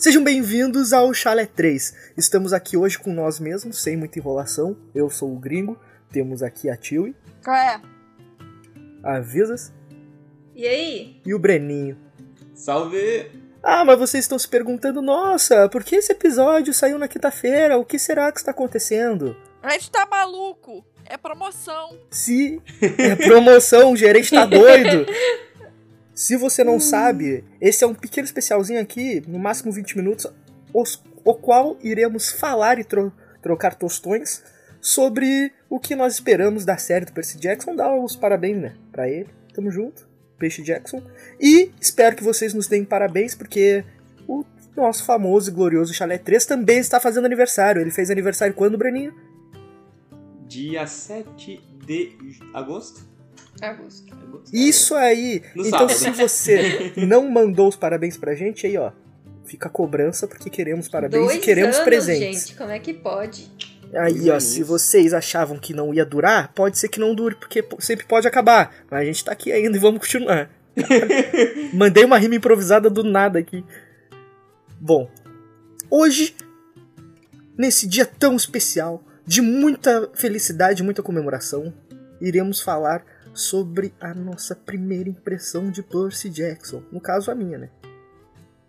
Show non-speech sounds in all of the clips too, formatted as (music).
Sejam bem-vindos ao Chalé 3. Estamos aqui hoje com nós mesmos, sem muita enrolação. Eu sou o Gringo, temos aqui a Tilly, Qual é? a Visas E aí? e o Breninho. Salve! Ah, mas vocês estão se perguntando, nossa, por que esse episódio saiu na quinta-feira? O que será que está acontecendo? A gente tá maluco. É promoção. Se é promoção, o gerente tá doido. (laughs) Se você não sabe, esse é um pequeno especialzinho aqui, no máximo 20 minutos, os- o qual iremos falar e tro- trocar tostões sobre o que nós esperamos da série do Percy Jackson. Dá os parabéns, né, pra ele. Tamo junto, Peixe Jackson. E espero que vocês nos deem parabéns, porque o nosso famoso e glorioso Chalé 3 também está fazendo aniversário. Ele fez aniversário quando, Breninho? Dia 7 de agosto? Agosto. Agosto. Isso aí! No então, sábado. se você (laughs) não mandou os parabéns pra gente, aí ó, fica a cobrança porque queremos parabéns Dois e queremos anos, presentes. gente. Como é que pode? Aí, ó, anos. se vocês achavam que não ia durar, pode ser que não dure, porque po- sempre pode acabar. Mas a gente tá aqui ainda e vamos continuar. (laughs) Mandei uma rima improvisada do nada aqui. Bom, hoje, nesse dia tão especial, de muita felicidade, muita comemoração, iremos falar sobre a nossa primeira impressão de Percy Jackson. No caso, a minha, né?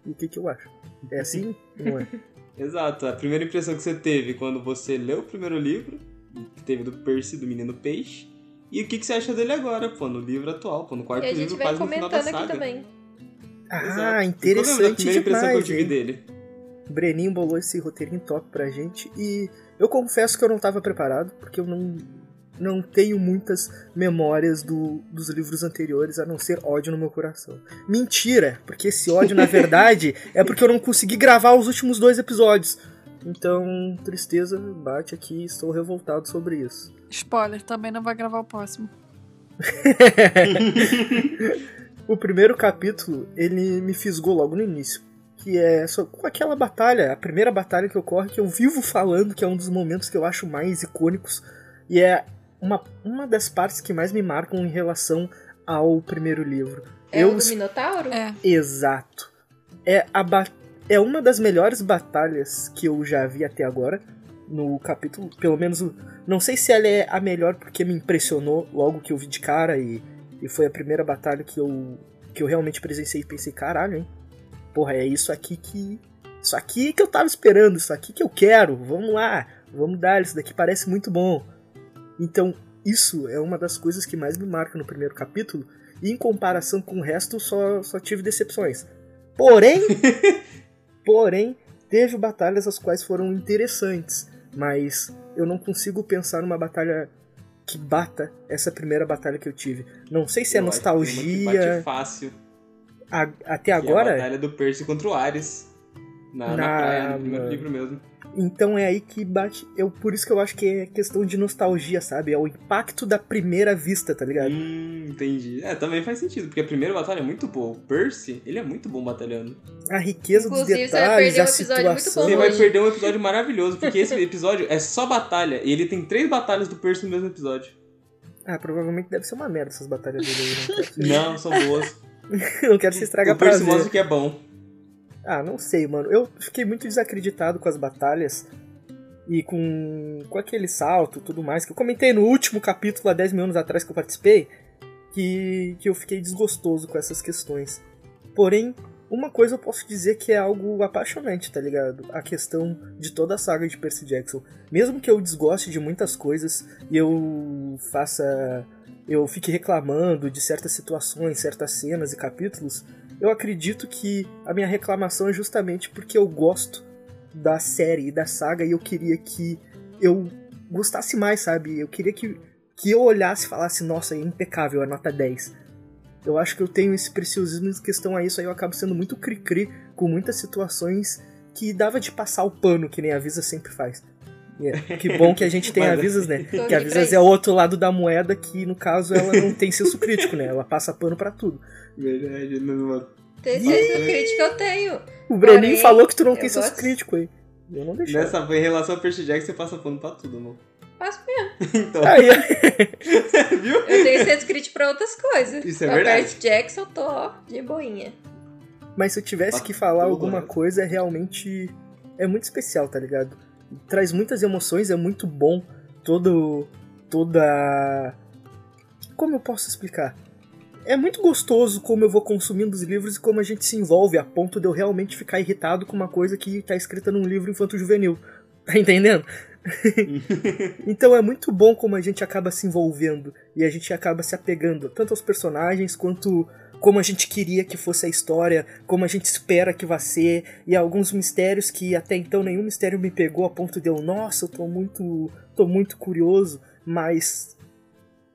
E o que, que eu acho? É assim? Não é? (laughs) Exato, a primeira impressão que você teve quando você leu o primeiro livro, que teve do Percy, do Menino Peixe, e o que, que você acha dele agora, pô, no livro atual, pô, no quarto E a gente livro, vai quase no final da comentando saga. aqui também. Ah, Exato. É a interessante primeira impressão demais. que eu tive hein? dele? O Breninho bolou esse roteirinho top pra gente e eu confesso que eu não tava preparado, porque eu não, não tenho muitas memórias do, dos livros anteriores, a não ser ódio no meu coração. Mentira, porque esse ódio, na (laughs) verdade, é porque eu não consegui gravar os últimos dois episódios. Então, tristeza bate aqui, estou revoltado sobre isso. Spoiler, também não vai gravar o próximo. (laughs) O primeiro capítulo, ele me fisgou logo no início. Que é só com aquela batalha, a primeira batalha que ocorre, que eu vivo falando, que é um dos momentos que eu acho mais icônicos. E é uma, uma das partes que mais me marcam em relação ao primeiro livro. É eu o do Minotauro? É. Exato. É, a é uma das melhores batalhas que eu já vi até agora. No capítulo, pelo menos, não sei se ela é a melhor porque me impressionou logo que eu vi de cara e, e foi a primeira batalha que eu, que eu realmente presenciei e pensei, caralho, hein? Porra, é isso aqui que. Isso aqui que eu tava esperando, isso aqui que eu quero. Vamos lá, vamos dar, isso daqui parece muito bom. Então, isso é uma das coisas que mais me marca no primeiro capítulo. E em comparação com o resto, só, só tive decepções. Porém, (laughs) porém, teve batalhas as quais foram interessantes. Mas eu não consigo pensar numa batalha que bata essa primeira batalha que eu tive. Não sei se é Eu que nostalgia. fácil, a- até que é a agora. batalha do Percy contra o Ares. Na, na, Na- praia, no primeiro livro mesmo. Então é aí que bate. Eu, por isso que eu acho que é questão de nostalgia, sabe? É o impacto da primeira vista, tá ligado? Hum, entendi. É, também faz sentido, porque a primeira batalha é muito boa. O Percy, ele é muito bom batalhando. A riqueza Inclusive, dos detalhes, a situação. Você vai perder um episódio maravilhoso, porque esse episódio é só batalha. E ele tem três batalhas do Percy no mesmo episódio. Ah, provavelmente deve ser uma merda essas batalhas dele aí. Não quero, Não, são boas. (laughs) não quero se estragar o Percy prazer. mostra que é bom. Ah, não sei, mano. Eu fiquei muito desacreditado com as batalhas e com, com aquele salto tudo mais que eu comentei no último capítulo há 10 mil anos atrás que eu participei, que, que eu fiquei desgostoso com essas questões. Porém, uma coisa eu posso dizer que é algo apaixonante, tá ligado? A questão de toda a saga de Percy Jackson. Mesmo que eu desgoste de muitas coisas e eu faça. eu fique reclamando de certas situações, certas cenas e capítulos, eu acredito que a minha reclamação é justamente porque eu gosto da série e da saga e eu queria que eu gostasse mais, sabe? Eu queria que, que eu olhasse e falasse, nossa, é impecável, é nota 10. Eu acho que eu tenho esse preciosismo em questão a isso, aí eu acabo sendo muito cri-cri com muitas situações que dava de passar o pano, que nem a Visa sempre faz. É, que bom que a gente tem Mas- a Visas, né? (laughs) Que a aqui pra Visas é o outro lado da moeda que, no caso, ela não tem senso crítico, né? Ela passa pano pra tudo. Verdade, não- Tem senso crítico eu tenho. O Breninho falou que tu não tem senso gosto- crítico aí. Eu não deixei. Nessa, em relação ao Percy Jackson, você passa pano pra tudo, mano. Faço (laughs) mesmo. Então, Aí, (laughs) viu? Eu tenho senso crítico pra outras coisas. Isso é pra verdade. Percy Jackson, eu tô ó, de boinha. Mas se eu tivesse que falar alguma né? coisa, é realmente. É muito especial, tá ligado? Traz muitas emoções, é muito bom. Todo. Toda. Como eu posso explicar? É muito gostoso como eu vou consumindo os livros e como a gente se envolve a ponto de eu realmente ficar irritado com uma coisa que tá escrita num livro infanto-juvenil. (laughs) Tá entendendo? (laughs) então é muito bom como a gente acaba se envolvendo e a gente acaba se apegando tanto aos personagens quanto como a gente queria que fosse a história, como a gente espera que vá ser, e alguns mistérios que até então nenhum mistério me pegou a ponto de eu, nossa, eu tô muito, tô muito curioso, mas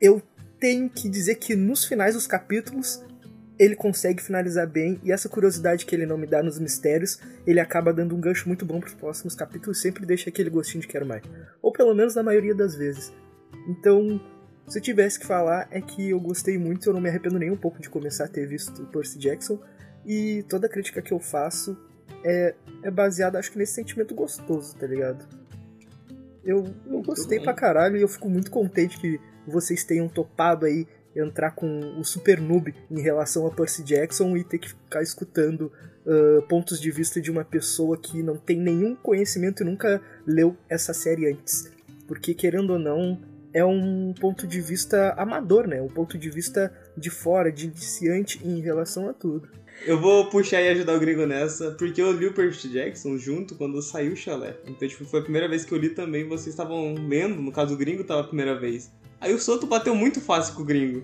eu tenho que dizer que nos finais dos capítulos ele consegue finalizar bem e essa curiosidade que ele não me dá nos mistérios, ele acaba dando um gancho muito bom pros próximos capítulos, sempre deixa aquele gostinho de quero mais. Ou pelo menos na maioria das vezes. Então, se eu tivesse que falar, é que eu gostei muito, eu não me arrependo nem um pouco de começar a ter visto Percy Jackson, e toda a crítica que eu faço é, é baseada, acho que, nesse sentimento gostoso, tá ligado? Eu, eu gostei pra caralho e eu fico muito contente que vocês tenham topado aí entrar com o super noob em relação a Percy Jackson e ter que ficar escutando ah, pontos de vista de uma pessoa que não tem nenhum conhecimento e nunca leu essa série antes. Porque, querendo ou não, é um ponto de vista amador, né? Um ponto de vista de fora, de iniciante em relação a tudo. Eu vou puxar e ajudar o gringo nessa, porque eu li o Percy Jackson junto quando saiu o Chalé. Então, tipo, foi a primeira vez que eu li também, vocês estavam lendo, no caso o gringo tava a primeira vez. Aí o Soto bateu muito fácil com o gringo.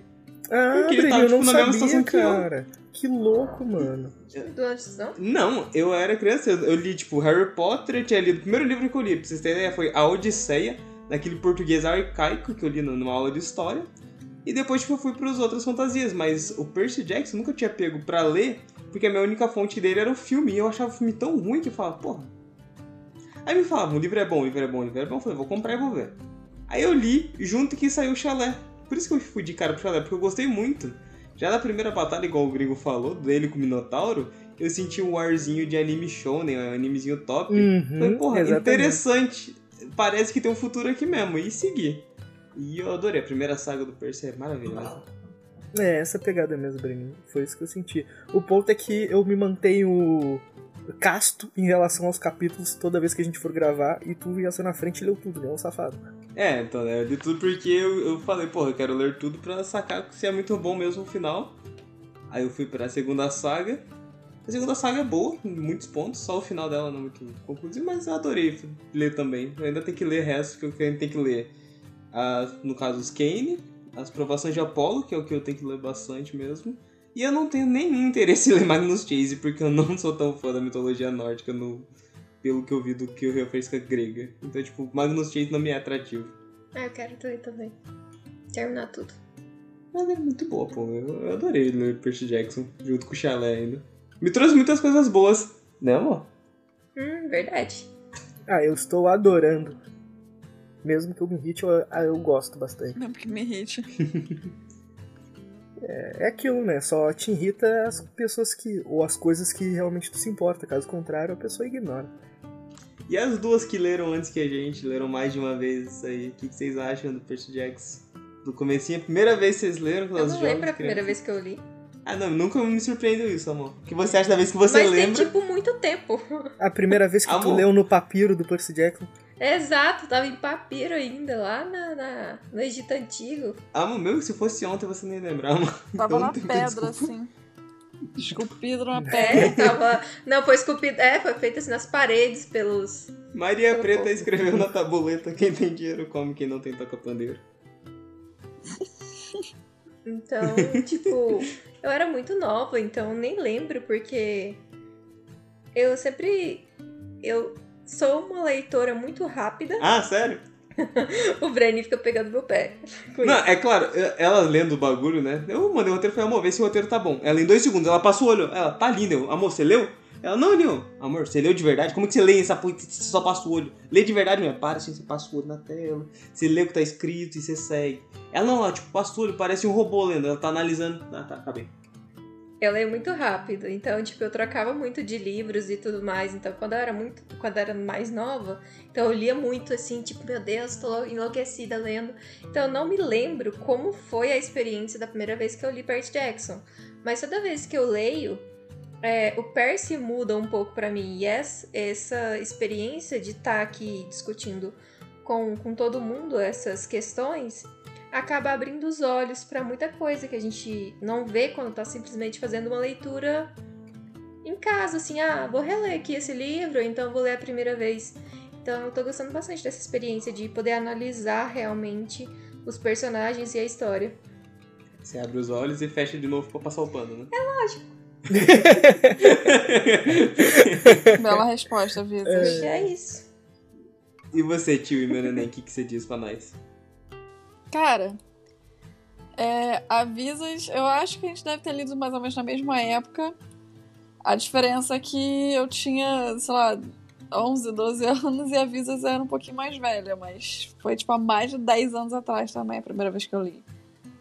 Ah, Porque ele tava, eu não tipo, na mesma sabia, situação que eu. cara. Que louco, mano. Do antes, não? Não, eu era criança, eu, eu li, tipo, Harry Potter, eu tinha lido o primeiro livro que eu li, pra vocês terem ideia, foi A Odisseia, naquele português arcaico que eu li numa aula de história. E depois, tipo, eu fui pras outras fantasias, mas o Percy Jackson nunca tinha pego pra ler, porque a minha única fonte dele era o filme, e eu achava o filme tão ruim que eu falava, porra. Aí me falavam, o livro é bom, o livro é bom, o livro é bom, eu falei, vou comprar e vou ver. Aí eu li, junto que saiu o chalé. Por isso que eu fui de cara pro chalé, porque eu gostei muito. Já na primeira batalha, igual o gringo falou, dele com o Minotauro, eu senti um arzinho de anime shonen, um animezinho top. Uhum, Falei, porra, exatamente. interessante. Parece que tem um futuro aqui mesmo. E segui. E eu adorei. A primeira saga do Percy é maravilhosa. É, essa pegada mesmo, Breninho. Foi isso que eu senti. O ponto é que eu me mantenho casto em relação aos capítulos toda vez que a gente for gravar e tu ia ser na frente e leu tudo, né? Um safado. É, então, né, eu li tudo porque eu, eu falei, porra, eu quero ler tudo pra sacar se é muito bom mesmo o final. Aí eu fui pra segunda saga. A segunda saga é boa, em muitos pontos, só o final dela não é muito conclusivo, mas eu adorei ler também. Eu ainda tenho que ler o resto, que eu ainda tenho que ler, ah, no caso, os Kane, as provações de Apollo, que é o que eu tenho que ler bastante mesmo. E eu não tenho nenhum (laughs) interesse em ler Magnus Chase, porque eu não sou tão fã da mitologia nórdica no, pelo que eu vi do que o refresca grega. Então, tipo, Magnus Chase não me é atrativo. Ah, eu quero ler também. Terminar tudo. Mas é muito boa, pô. Eu, eu adorei ler Percy Jackson, junto com o Chalé ainda. Me trouxe muitas coisas boas. Né, amor? Hum, verdade. Ah, eu estou adorando. Mesmo que eu me irrite, eu, ah, eu gosto bastante. Mesmo que me irrite. (laughs) É aquilo, né? Só te irrita as pessoas que. ou as coisas que realmente tu se importa. Caso contrário, a pessoa ignora. E as duas que leram antes que a gente, leram mais de uma vez isso aí. O que, que vocês acham do Percy Jackson? Do comecinho, a primeira vez que vocês leram? Eu não lembro a primeira vez que eu li. Ah, não, nunca me surpreendeu isso, amor. O que você acha da vez que você Mas lembra? tem, tipo, muito tempo. A primeira vez que tu Amor. leu no papiro do Percy Jackson. Exato, tava em papiro ainda, lá na, na- no Egito Antigo. Amor, meu, se fosse ontem você nem amor. Tava Então na (laughs) pedra, desculpa. assim. Esculpido na pedra. É, tava. Não, foi esculpido. É, foi feito assim nas paredes pelos. Maria Pelo Preta povo. escreveu na tabuleta: quem tem dinheiro come, quem não tem toca pandeiro. Então, tipo, eu era muito nova, então nem lembro, porque eu sempre. Eu sou uma leitora muito rápida. Ah, sério? (laughs) O Brenny fica pegando meu pé. Não, é claro, ela lendo o bagulho, né? Eu mandei o roteiro falei, amor, vê se o roteiro tá bom. Ela em dois segundos, ela passa o olho. Ela, tá lindo. Amor, você leu? Ela, não, não. Amor, você leu de verdade? Como que você lê essa porra? Você só passa o olho. Lê de verdade, mulher. Para assim, você passa o olho na tela. Você lê o que tá escrito e você segue. Ela não, ela, tipo, passa o olho, parece um robô lendo. Ela tá analisando. Ah, tá, acabei. Eu leio muito rápido, então, tipo, eu trocava muito de livros e tudo mais. Então, quando eu era muito, quando era mais nova, então eu lia muito assim, tipo, meu Deus, tô enlouquecida lendo. Então, eu não me lembro como foi a experiência da primeira vez que eu li Percy Jackson. Mas toda vez que eu leio, é, o Percy muda um pouco pra mim. E essa, essa experiência de estar aqui discutindo com, com todo mundo essas questões acaba abrindo os olhos pra muita coisa que a gente não vê quando tá simplesmente fazendo uma leitura em casa, assim, ah, vou reler aqui esse livro, então vou ler a primeira vez. Então eu tô gostando bastante dessa experiência de poder analisar realmente os personagens e a história. Você abre os olhos e fecha de novo pra passar o pano, né? Bela resposta. Acho que é isso. E você, tio e meu neném, o que, que você diz pra nós? Cara, é, Avisas, eu acho que a gente deve ter lido mais ou menos na mesma época. A diferença é que eu tinha, sei lá, 11, 12 (laughs) anos e a Avisas era um pouquinho mais velha, mas foi tipo há mais de 10 anos atrás também, a primeira vez que eu li.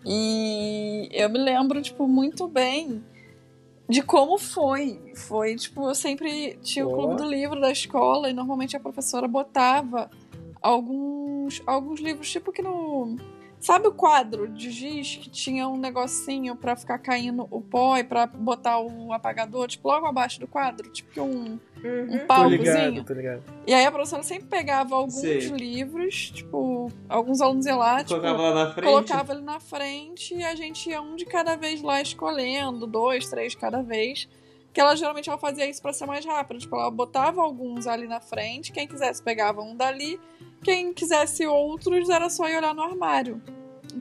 E eu me lembro, tipo, muito bem de como foi. Foi, tipo, eu sempre tinha o clube do livro da escola e normalmente a professora botava alguns, alguns livros, tipo que no. Sabe o quadro de giz que tinha um negocinho pra ficar caindo o pó e pra botar o apagador, tipo, logo abaixo do quadro? Tipo que um, um Uhum. Tô ligado, tô ligado. E aí a professora sempre pegava alguns Sei. livros, tipo, alguns alunos iam lá, tipo, Colocava lá na frente. colocava ele na frente e a gente ia um de cada vez lá escolhendo, dois, três de cada vez. Que ela geralmente ela fazia isso pra ser mais rápido. Tipo, ela botava alguns ali na frente, quem quisesse pegava um dali, quem quisesse outros era só ir olhar no armário,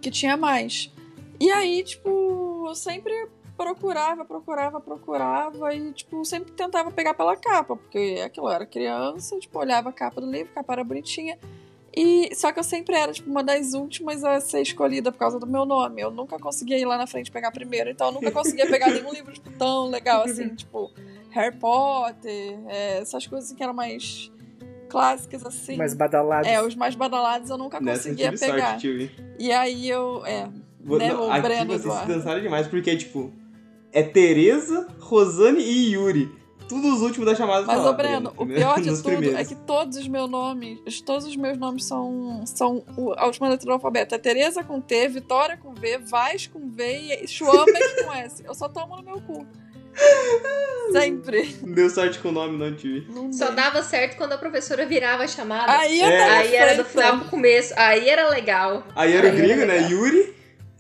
que tinha mais. E aí, tipo, eu sempre procurava, procurava, procurava e, tipo, sempre tentava pegar pela capa, porque aquilo eu era criança, tipo, olhava a capa do livro, a capa era bonitinha. E só que eu sempre era tipo uma das últimas a ser escolhida por causa do meu nome. Eu nunca conseguia ir lá na frente pegar primeiro, então eu nunca conseguia pegar (laughs) nenhum livro tipo, tão legal assim, tipo Harry Potter, é, essas coisas que eram mais clássicas assim. Mais badalado. É, os mais badalados eu nunca Nessa eu conseguia tive pegar. sorte? E aí eu, é, Vou- Né, não, o aqui Breno vocês se Eduardo. dançaram demais, porque é tipo. É Tereza, Rosane e Yuri. Tudo os últimos da chamada Mas, tá ô Breno, o pior de tudo primeiros. é que todos os meus nomes, todos os meus nomes são, são o- a última letra do alfabeto. É Tereza com T, Vitória com V, Vaz com V e Schwambeck com S. Eu só tomo no meu cu. Sempre. Não deu sorte com o nome, não. Não Só dava certo quando a professora virava a chamada. Aí É. Aí era do final pro começo. Aí era legal. Aí era o Aí gringo, era né? Yuri.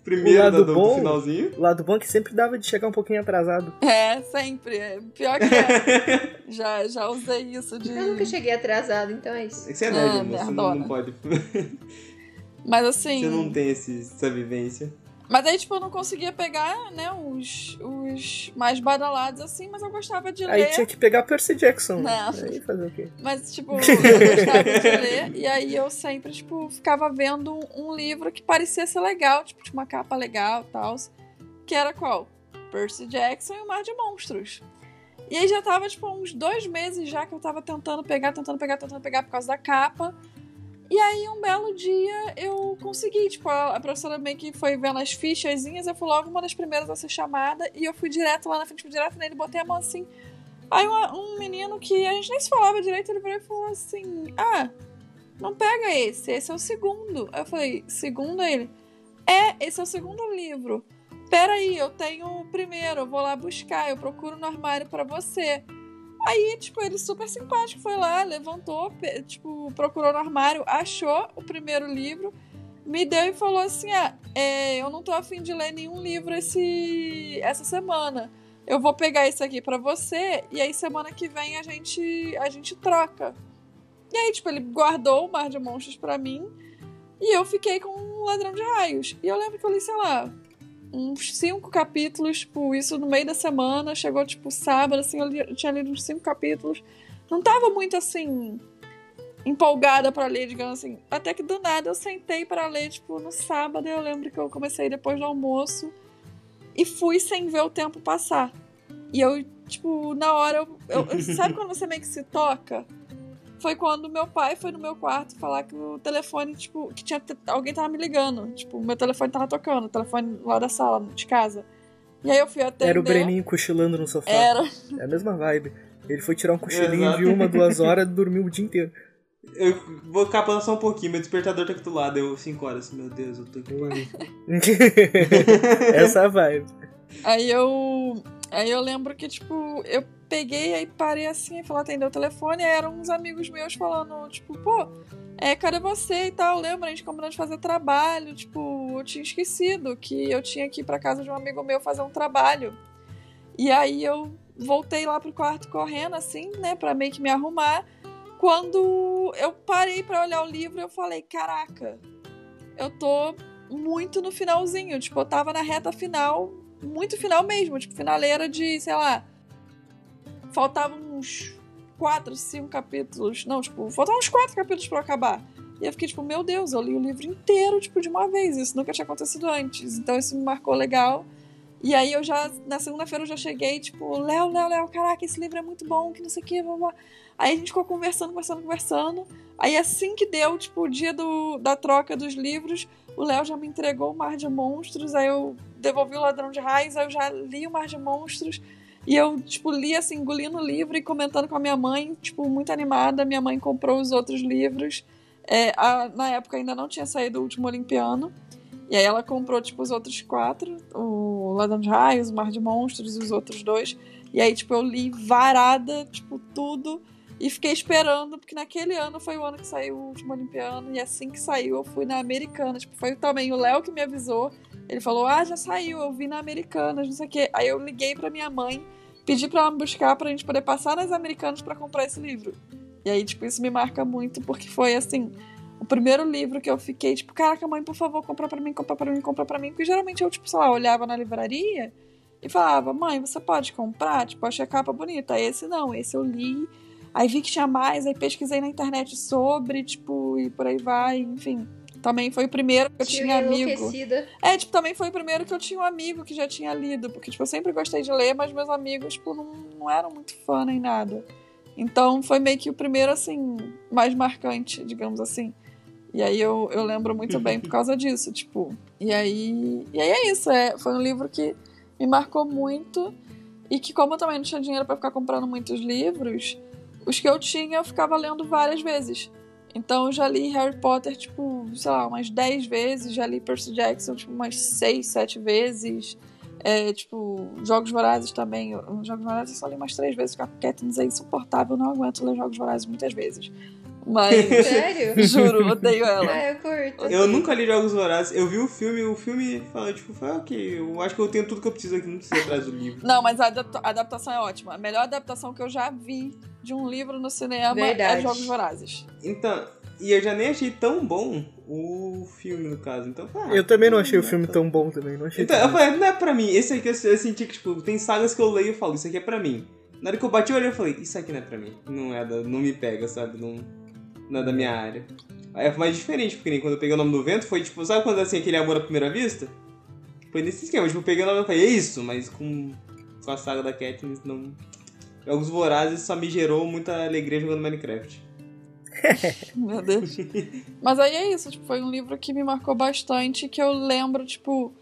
Primeiro O lado do, do finalzinho. O lado bom é que sempre dava de chegar um pouquinho atrasado. É, sempre. É, Pior que é. (laughs) já, já usei isso de. Eu nunca cheguei atrasado, então é isso. É que você é nerd, moço, você não, não pode. (laughs) Mas assim. Você não tem esse, essa vivência. Mas aí, tipo, eu não conseguia pegar, né, os, os mais badalados assim, mas eu gostava de Aí ler. tinha que pegar Percy Jackson. Não. Aí fazer o quê? Mas, tipo, (laughs) eu gostava de ler. E aí eu sempre, tipo, ficava vendo um, um livro que parecia ser legal, tipo, tinha uma capa legal e tal. Que era qual? Percy Jackson e o Mar de Monstros. E aí já tava, tipo, uns dois meses já que eu tava tentando pegar, tentando pegar, tentando pegar por causa da capa. E aí, um belo dia, eu consegui. Tipo, a, a professora meio que foi vendo as fichazinhas, eu fui logo uma das primeiras a ser chamada. E eu fui direto lá na frente, fui direto nele, botei a mão assim. Aí uma- um menino que a gente nem se falava direito, ele veio e falou assim: Ah, não pega esse, esse é o segundo. Eu falei, segundo ele? É, esse é o segundo livro. Peraí, eu tenho o primeiro, eu vou lá buscar, eu procuro no armário pra você. Aí, tipo, ele super simpático foi lá, levantou, tipo, procurou no armário, achou o primeiro livro, me deu e falou assim: Ah, é, eu não tô afim de ler nenhum livro esse, essa semana eu vou pegar esse aqui pra você e aí semana que vem a gente a gente troca. E aí, tipo, ele guardou o Mar de Monstros pra mim e eu fiquei com o Ladrão de Raios. E eu lembro que eu li, sei lá, uns cinco capítulos, tipo, isso no meio da semana, chegou tipo sábado, assim, eu, li- eu tinha lido uns cinco capítulos. Não tava muito assim empolgada pra ler, digamos assim. Até que do nada eu sentei pra ler, tipo, no sábado, eu lembro que eu comecei depois do almoço e fui sem ver o tempo passar. E eu, tipo, na hora, eu, eu- eu- (laughs) sabe quando você meio que se toca? Foi quando meu pai foi no meu quarto falar que o telefone, tipo, que tinha alguém tava me ligando. Tipo, meu telefone tava tocando, o telefone lá da sala, de casa. E aí eu fui atender. Era o Breninho cochilando no sofá. Era. É a mesma vibe. Ele foi tirar um cochilinho Exato. de uma, duas horas e dormiu o dia inteiro. Eu vou capando só um pouquinho, meu despertador tá aqui do lado, deu 5 horas. Meu Deus, eu tô aqui. (laughs) Essa vibe. Aí eu. Aí eu lembro que, tipo, eu peguei, aí parei assim e falei, atendeu o telefone, aí eram uns amigos meus falando, tipo, pô, é, cadê você e tal? Lembra, a gente combinou de fazer trabalho, tipo, eu tinha esquecido que eu tinha que ir pra casa de um amigo meu fazer um trabalho. E aí eu voltei lá pro quarto correndo, assim, né, pra meio que me arrumar. Quando eu parei para olhar o livro, eu falei, caraca, eu tô muito no finalzinho, tipo, eu tava na reta final, muito final mesmo, tipo, finaleira de, sei lá, faltavam uns quatro, cinco capítulos, não, tipo, faltavam uns quatro capítulos para acabar. E eu fiquei tipo, meu Deus, eu li o livro inteiro, tipo, de uma vez, isso nunca tinha acontecido antes, então isso me marcou legal. E aí eu já, na segunda-feira eu já cheguei, tipo, Léo, Léo, Léo, caraca, esse livro é muito bom, que não sei o que, blá, blá. Aí a gente ficou conversando, conversando, conversando. Aí assim que deu, tipo, o dia do, da troca dos livros, o Léo já me entregou o Mar de Monstros, aí eu devolvi o Ladrão de Raios, aí eu já li o Mar de Monstros. E eu, tipo, li assim, engolindo o livro e comentando com a minha mãe, tipo, muito animada. Minha mãe comprou os outros livros. É, a, na época ainda não tinha saído o último Olimpiano. E aí ela comprou, tipo, os outros quatro, o Ladrão de Raios, o Mar de Monstros e os outros dois. E aí, tipo, eu li varada, tipo, tudo. E fiquei esperando, porque naquele ano foi o ano que saiu o último Olimpiano. E assim que saiu, eu fui na Americana. Tipo, foi também o Léo que me avisou. Ele falou: Ah, já saiu, eu vi na Americanas, não sei o quê. Aí eu liguei pra minha mãe, pedi pra ela me buscar pra gente poder passar nas Americanas para comprar esse livro. E aí, tipo, isso me marca muito, porque foi assim. O primeiro livro que eu fiquei, tipo, caraca, mãe, por favor, compra pra mim, compra pra mim, compra pra mim. Porque geralmente eu, tipo, sei lá, olhava na livraria e falava, mãe, você pode comprar? Tipo, achei a capa bonita. Esse não, esse eu li, aí vi que tinha mais, aí pesquisei na internet sobre, tipo, e por aí vai, enfim. Também foi o primeiro que eu Tinha amigo. É, tipo, também foi o primeiro que eu tinha um amigo que já tinha lido. Porque, tipo, eu sempre gostei de ler, mas meus amigos, tipo, não, não eram muito fã nem nada. Então foi meio que o primeiro, assim, mais marcante, digamos assim. E aí eu, eu lembro muito bem por causa disso, (laughs) tipo. E aí. E aí é isso. É, foi um livro que me marcou muito. E que, como eu também não tinha dinheiro pra ficar comprando muitos livros, os que eu tinha eu ficava lendo várias vezes. Então eu já li Harry Potter, tipo, sei lá, umas 10 vezes, já li Percy Jackson, tipo, umas 6, 7 vezes. É, tipo, Jogos Vorazes também. Eu- Jogos Vorazes eu só li umas 3 vezes, porque a Katniss é insuportável, eu não aguento ler Jogos Vorazes muitas vezes. Mas, (laughs) Sério? (laughs) juro, odeio ela. ah, eu curto. Eu nunca li Jogos Vorazes. Eu vi o filme, o filme fala, tipo, foi ok, eu acho que eu tenho tudo que eu preciso aqui, não preciso ir atrás do livro. Não, mas a adaptação é ótima. A melhor adaptação que eu já vi de um livro no cinema é Verdade. Jogos Vorazes. Então, e eu já nem achei tão bom o filme, no caso. Então, ah, Eu também não achei o tá. filme tão bom também, não achei Então, eu tão falei, não é pra mim. Esse aqui eu, eu senti que, tipo, tem sagas que eu leio e falo, isso aqui é pra mim. Na hora que eu bati o olho, eu falei, isso aqui não é pra mim. Não é da, não me pega, sabe? Não, não é da minha área. Aí é mais diferente, porque nem quando eu peguei o nome do vento, foi tipo, sabe quando assim, aquele amor à primeira vista? Foi nesse esquema, tipo, eu peguei o nome e falei, é isso, mas com, com a saga da Katniss não. Jogos Vorazes só me gerou muita alegria jogando Minecraft. (laughs) Meu Deus. Mas aí é isso, tipo, foi um livro que me marcou bastante, que eu lembro, tipo,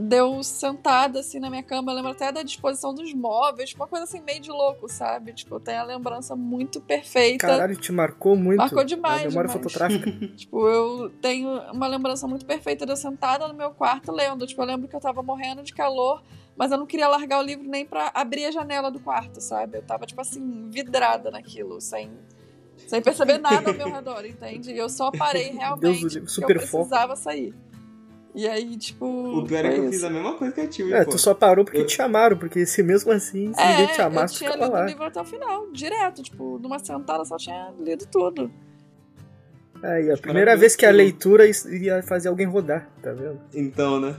deu sentada assim na minha cama, eu lembro até da disposição dos móveis, uma coisa assim meio de louco, sabe? Tipo, eu tenho a lembrança muito perfeita. Caralho, te marcou muito. Marcou demais, A memória demais. fotográfica. (laughs) Tipo, eu tenho uma lembrança muito perfeita de eu sentada no meu quarto lendo. Tipo, eu lembro que eu tava morrendo de calor, mas eu não queria largar o livro nem pra abrir a janela do quarto, sabe? Eu tava, tipo assim, vidrada naquilo, sem, sem perceber nada ao meu redor, entende? E eu só parei (laughs) realmente Deus super eu foco. precisava sair. E aí, tipo. O pior é que eu isso. fiz a mesma coisa que a Tio. É, pô. tu só parou porque Eu- te chamaram, porque se mesmo assim, se ninguém te É, eu tinha lido o lá. livro até o final, direto, tipo, numa sentada só tinha lido tudo. Aí, a Acho primeira vez que a leitura ia fazer alguém rodar, tá vendo? Então, né?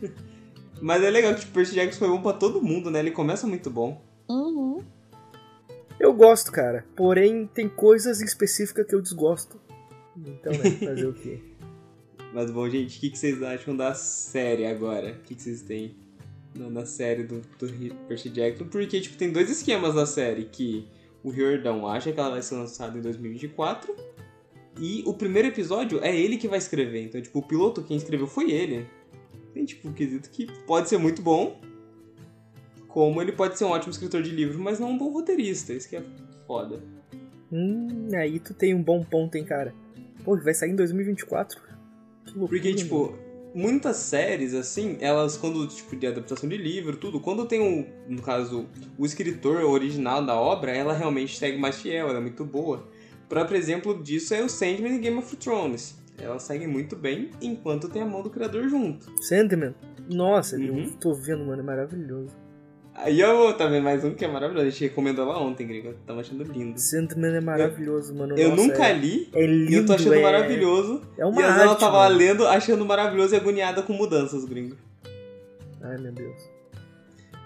(laughs) Mas é legal que tipo, Percy Jackson foi bom pra todo mundo, né? Ele começa muito bom. Uhum. Eu gosto, cara. Porém, tem coisas específicas que eu desgosto. Então, né, fazer o quê? (laughs) Mas bom, gente, o que, que vocês acham da série agora? O que, que vocês têm na, na série do, do Percy Jackson? Porque, tipo, tem dois esquemas da série, que o Riordan acha que ela vai ser lançada em 2024, e o primeiro episódio é ele que vai escrever. Então, tipo, o piloto quem escreveu foi ele. Tem, tipo, um quesito que pode ser muito bom, como ele pode ser um ótimo escritor de livro, mas não um bom roteirista. Isso que é foda. Hum, aí tu tem um bom ponto, hein, cara. Pô, vai sair em 2024? Porque, tipo, muitas séries, assim, elas, quando, tipo, de adaptação de livro, tudo, quando tem, um, no caso, o escritor original da obra, ela realmente segue mais fiel, ela é muito boa. O próprio exemplo disso é o Sandman e Game of Thrones. Elas seguem muito bem, enquanto tem a mão do criador junto. Sandman? Nossa, Uhum. eu tô vendo, mano, é maravilhoso. Aí eu vou também mais um que é maravilhoso. A gente recomendou lá ontem, gringo. Eu tava achando lindo. Sandman é maravilhoso, mano. Eu Nossa, nunca é, li, É lindo, e eu tô achando é... maravilhoso. É uma e vezes ela arte, tava mano. lendo, achando maravilhoso e agoniada com mudanças, gringo. Ai, meu Deus.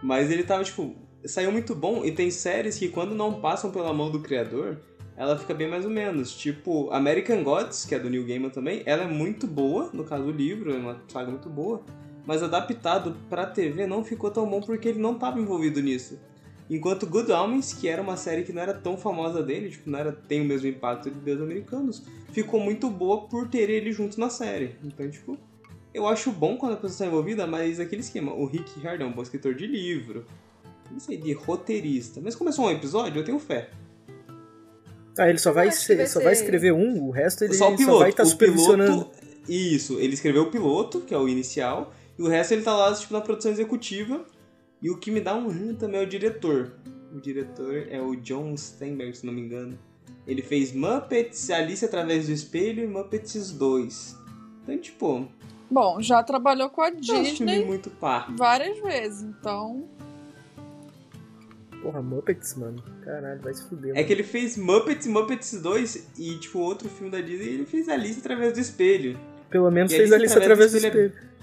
Mas ele tava, tipo, saiu muito bom. E tem séries que quando não passam pela mão do criador, ela fica bem mais ou menos. Tipo, American Gods, que é do Neil Gaiman também, ela é muito boa, no caso do livro, é uma saga muito boa. Mas adaptado pra TV não ficou tão bom porque ele não tava envolvido nisso. Enquanto Good Omens, que era uma série que não era tão famosa dele, tipo, não era, tem o mesmo impacto de Deus Americanos, ficou muito boa por ter ele junto na série. Então, tipo, eu acho bom quando a pessoa está envolvida, mas aquele esquema, o Rick Riordan é um bom escritor de livro, não sei, de roteirista. Mas começou um episódio, eu tenho fé. Ah, ele só vai, ser- vai só ser- vai escrever um, o resto ele só o só piloto. vai estar o supervisionando. piloto, isso, ele escreveu o piloto, que é o inicial, e o resto ele tá lá, tipo, na produção executiva. E o que me dá um rim também é o diretor. O diretor é o John Steinberg, se não me engano. Ele fez Muppets, Alice através do espelho e Muppets 2. Então, tipo, Bom, já trabalhou com a é um filme Disney muito pá. várias vezes, então. Porra, Muppets, mano. Caralho, vai se fuder. É mano. que ele fez Muppets e Muppets 2 e, tipo, outro filme da Disney, ele fez Alice através do espelho. Pelo menos E fez Alice a lista através do através espelho. É.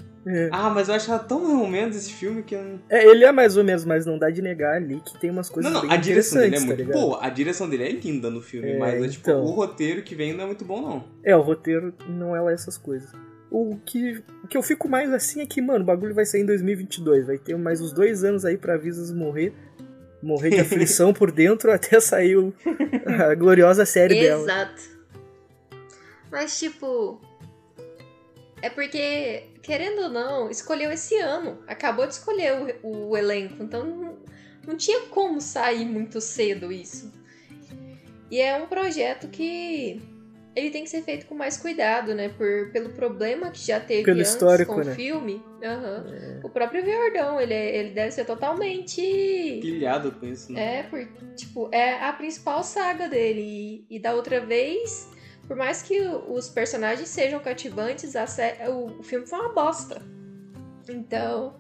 Ah, mas eu achava tão mais ou menos esse filme que eu. É, ele é mais ou menos, mas não dá de negar ali que tem umas coisas Não, não, bem a direção dele é interessantes, tá muito ligado? boa. A direção dele é linda no filme, É, mas é, tipo, então. o roteiro que vem não é muito bom, não. É, o roteiro não é lá essas coisas. O que, o que eu fico mais assim é que, mano, o bagulho vai sair em 2022. Vai ter mais uns dois anos aí pra Visas morrer. Morrer de (laughs) aflição por dentro até sair o- a gloriosa série dela. Exato. Mas, tipo. É porque, querendo ou não, escolheu esse ano. Acabou de escolher o, o elenco. Então não, não tinha como sair muito cedo isso. E é um projeto que. Ele tem que ser feito com mais cuidado, né? Por, pelo problema que já teve Pelo antes histórico, com né? o filme. Aham. O próprio Riordão, ele, é- ele deve ser totalmente Pilhado com isso, né? é, por, tipo, é a principal saga dele. E, e da outra vez, por mais que os personagens sejam cativantes, a sé- o, filme foi uma bosta. Então,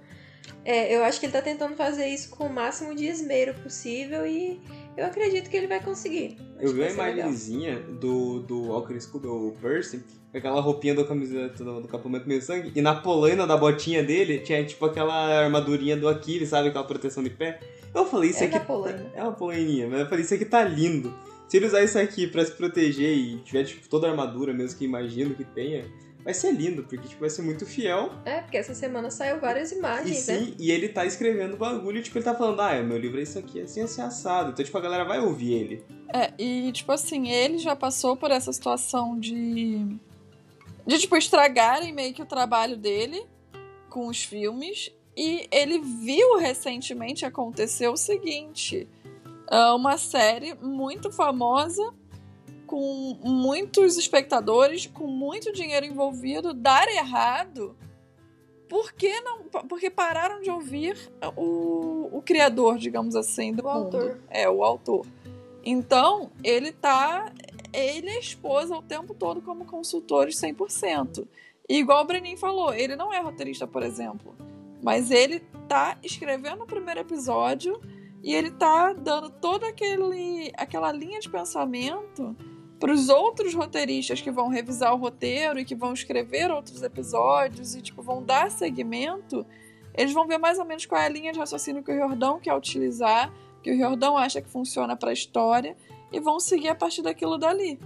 é, eu acho que ele tá tentando fazer isso com o máximo de esmero possível e eu acredito que ele vai conseguir. Acho Eu vi legal. imagenzinha do, do Walker Scooby, o Percy, com aquela roupinha do camiseta do, do capamento meio sangue, e na polaina da botinha dele tinha tipo aquela armadurinha do Aquiles, sabe? Aquela proteção de pé. Eu falei, isso É aqui. tá- É uma polaininha, mas eu falei, isso aqui tá lindo. Se ele usar isso aqui pra se proteger e tiver tipo, toda a armadura mesmo que imagino que tenha, vai ser lindo, porque tipo, vai ser muito fiel. É, porque essa semana saiu várias E imagens, né? sim, e ele tá escrevendo o bagulho, tipo, ele tá falando, ah, meu livro é isso aqui, assim, assim, assado. Então, tipo, a galera vai ouvir ele. É, e tipo assim, ele já passou por essa situação de. de, tipo, estragarem meio que o trabalho dele com os filmes. E ele viu recentemente acontecer o seguinte: uma série muito famosa, com muitos espectadores, com muito dinheiro envolvido, dar errado. Por que não? Porque pararam de ouvir o, o criador, digamos assim, do O mundo. autor. É, o autor. Então, ele tá. Ele e a esposa o tempo todo como consultores 100%. E igual o Brenin falou, ele não é roteirista, por exemplo. Mas ele tá escrevendo o primeiro episódio e ele tá dando toda aquele, aquela linha de pensamento para os outros roteiristas que vão revisar o roteiro e que vão escrever outros episódios e tipo vão dar segmento. Eles vão ver mais ou menos qual é a linha de raciocínio que o Jordão quer utilizar, que o Jordão acha que funciona para a história e vão seguir a partir daquilo dali.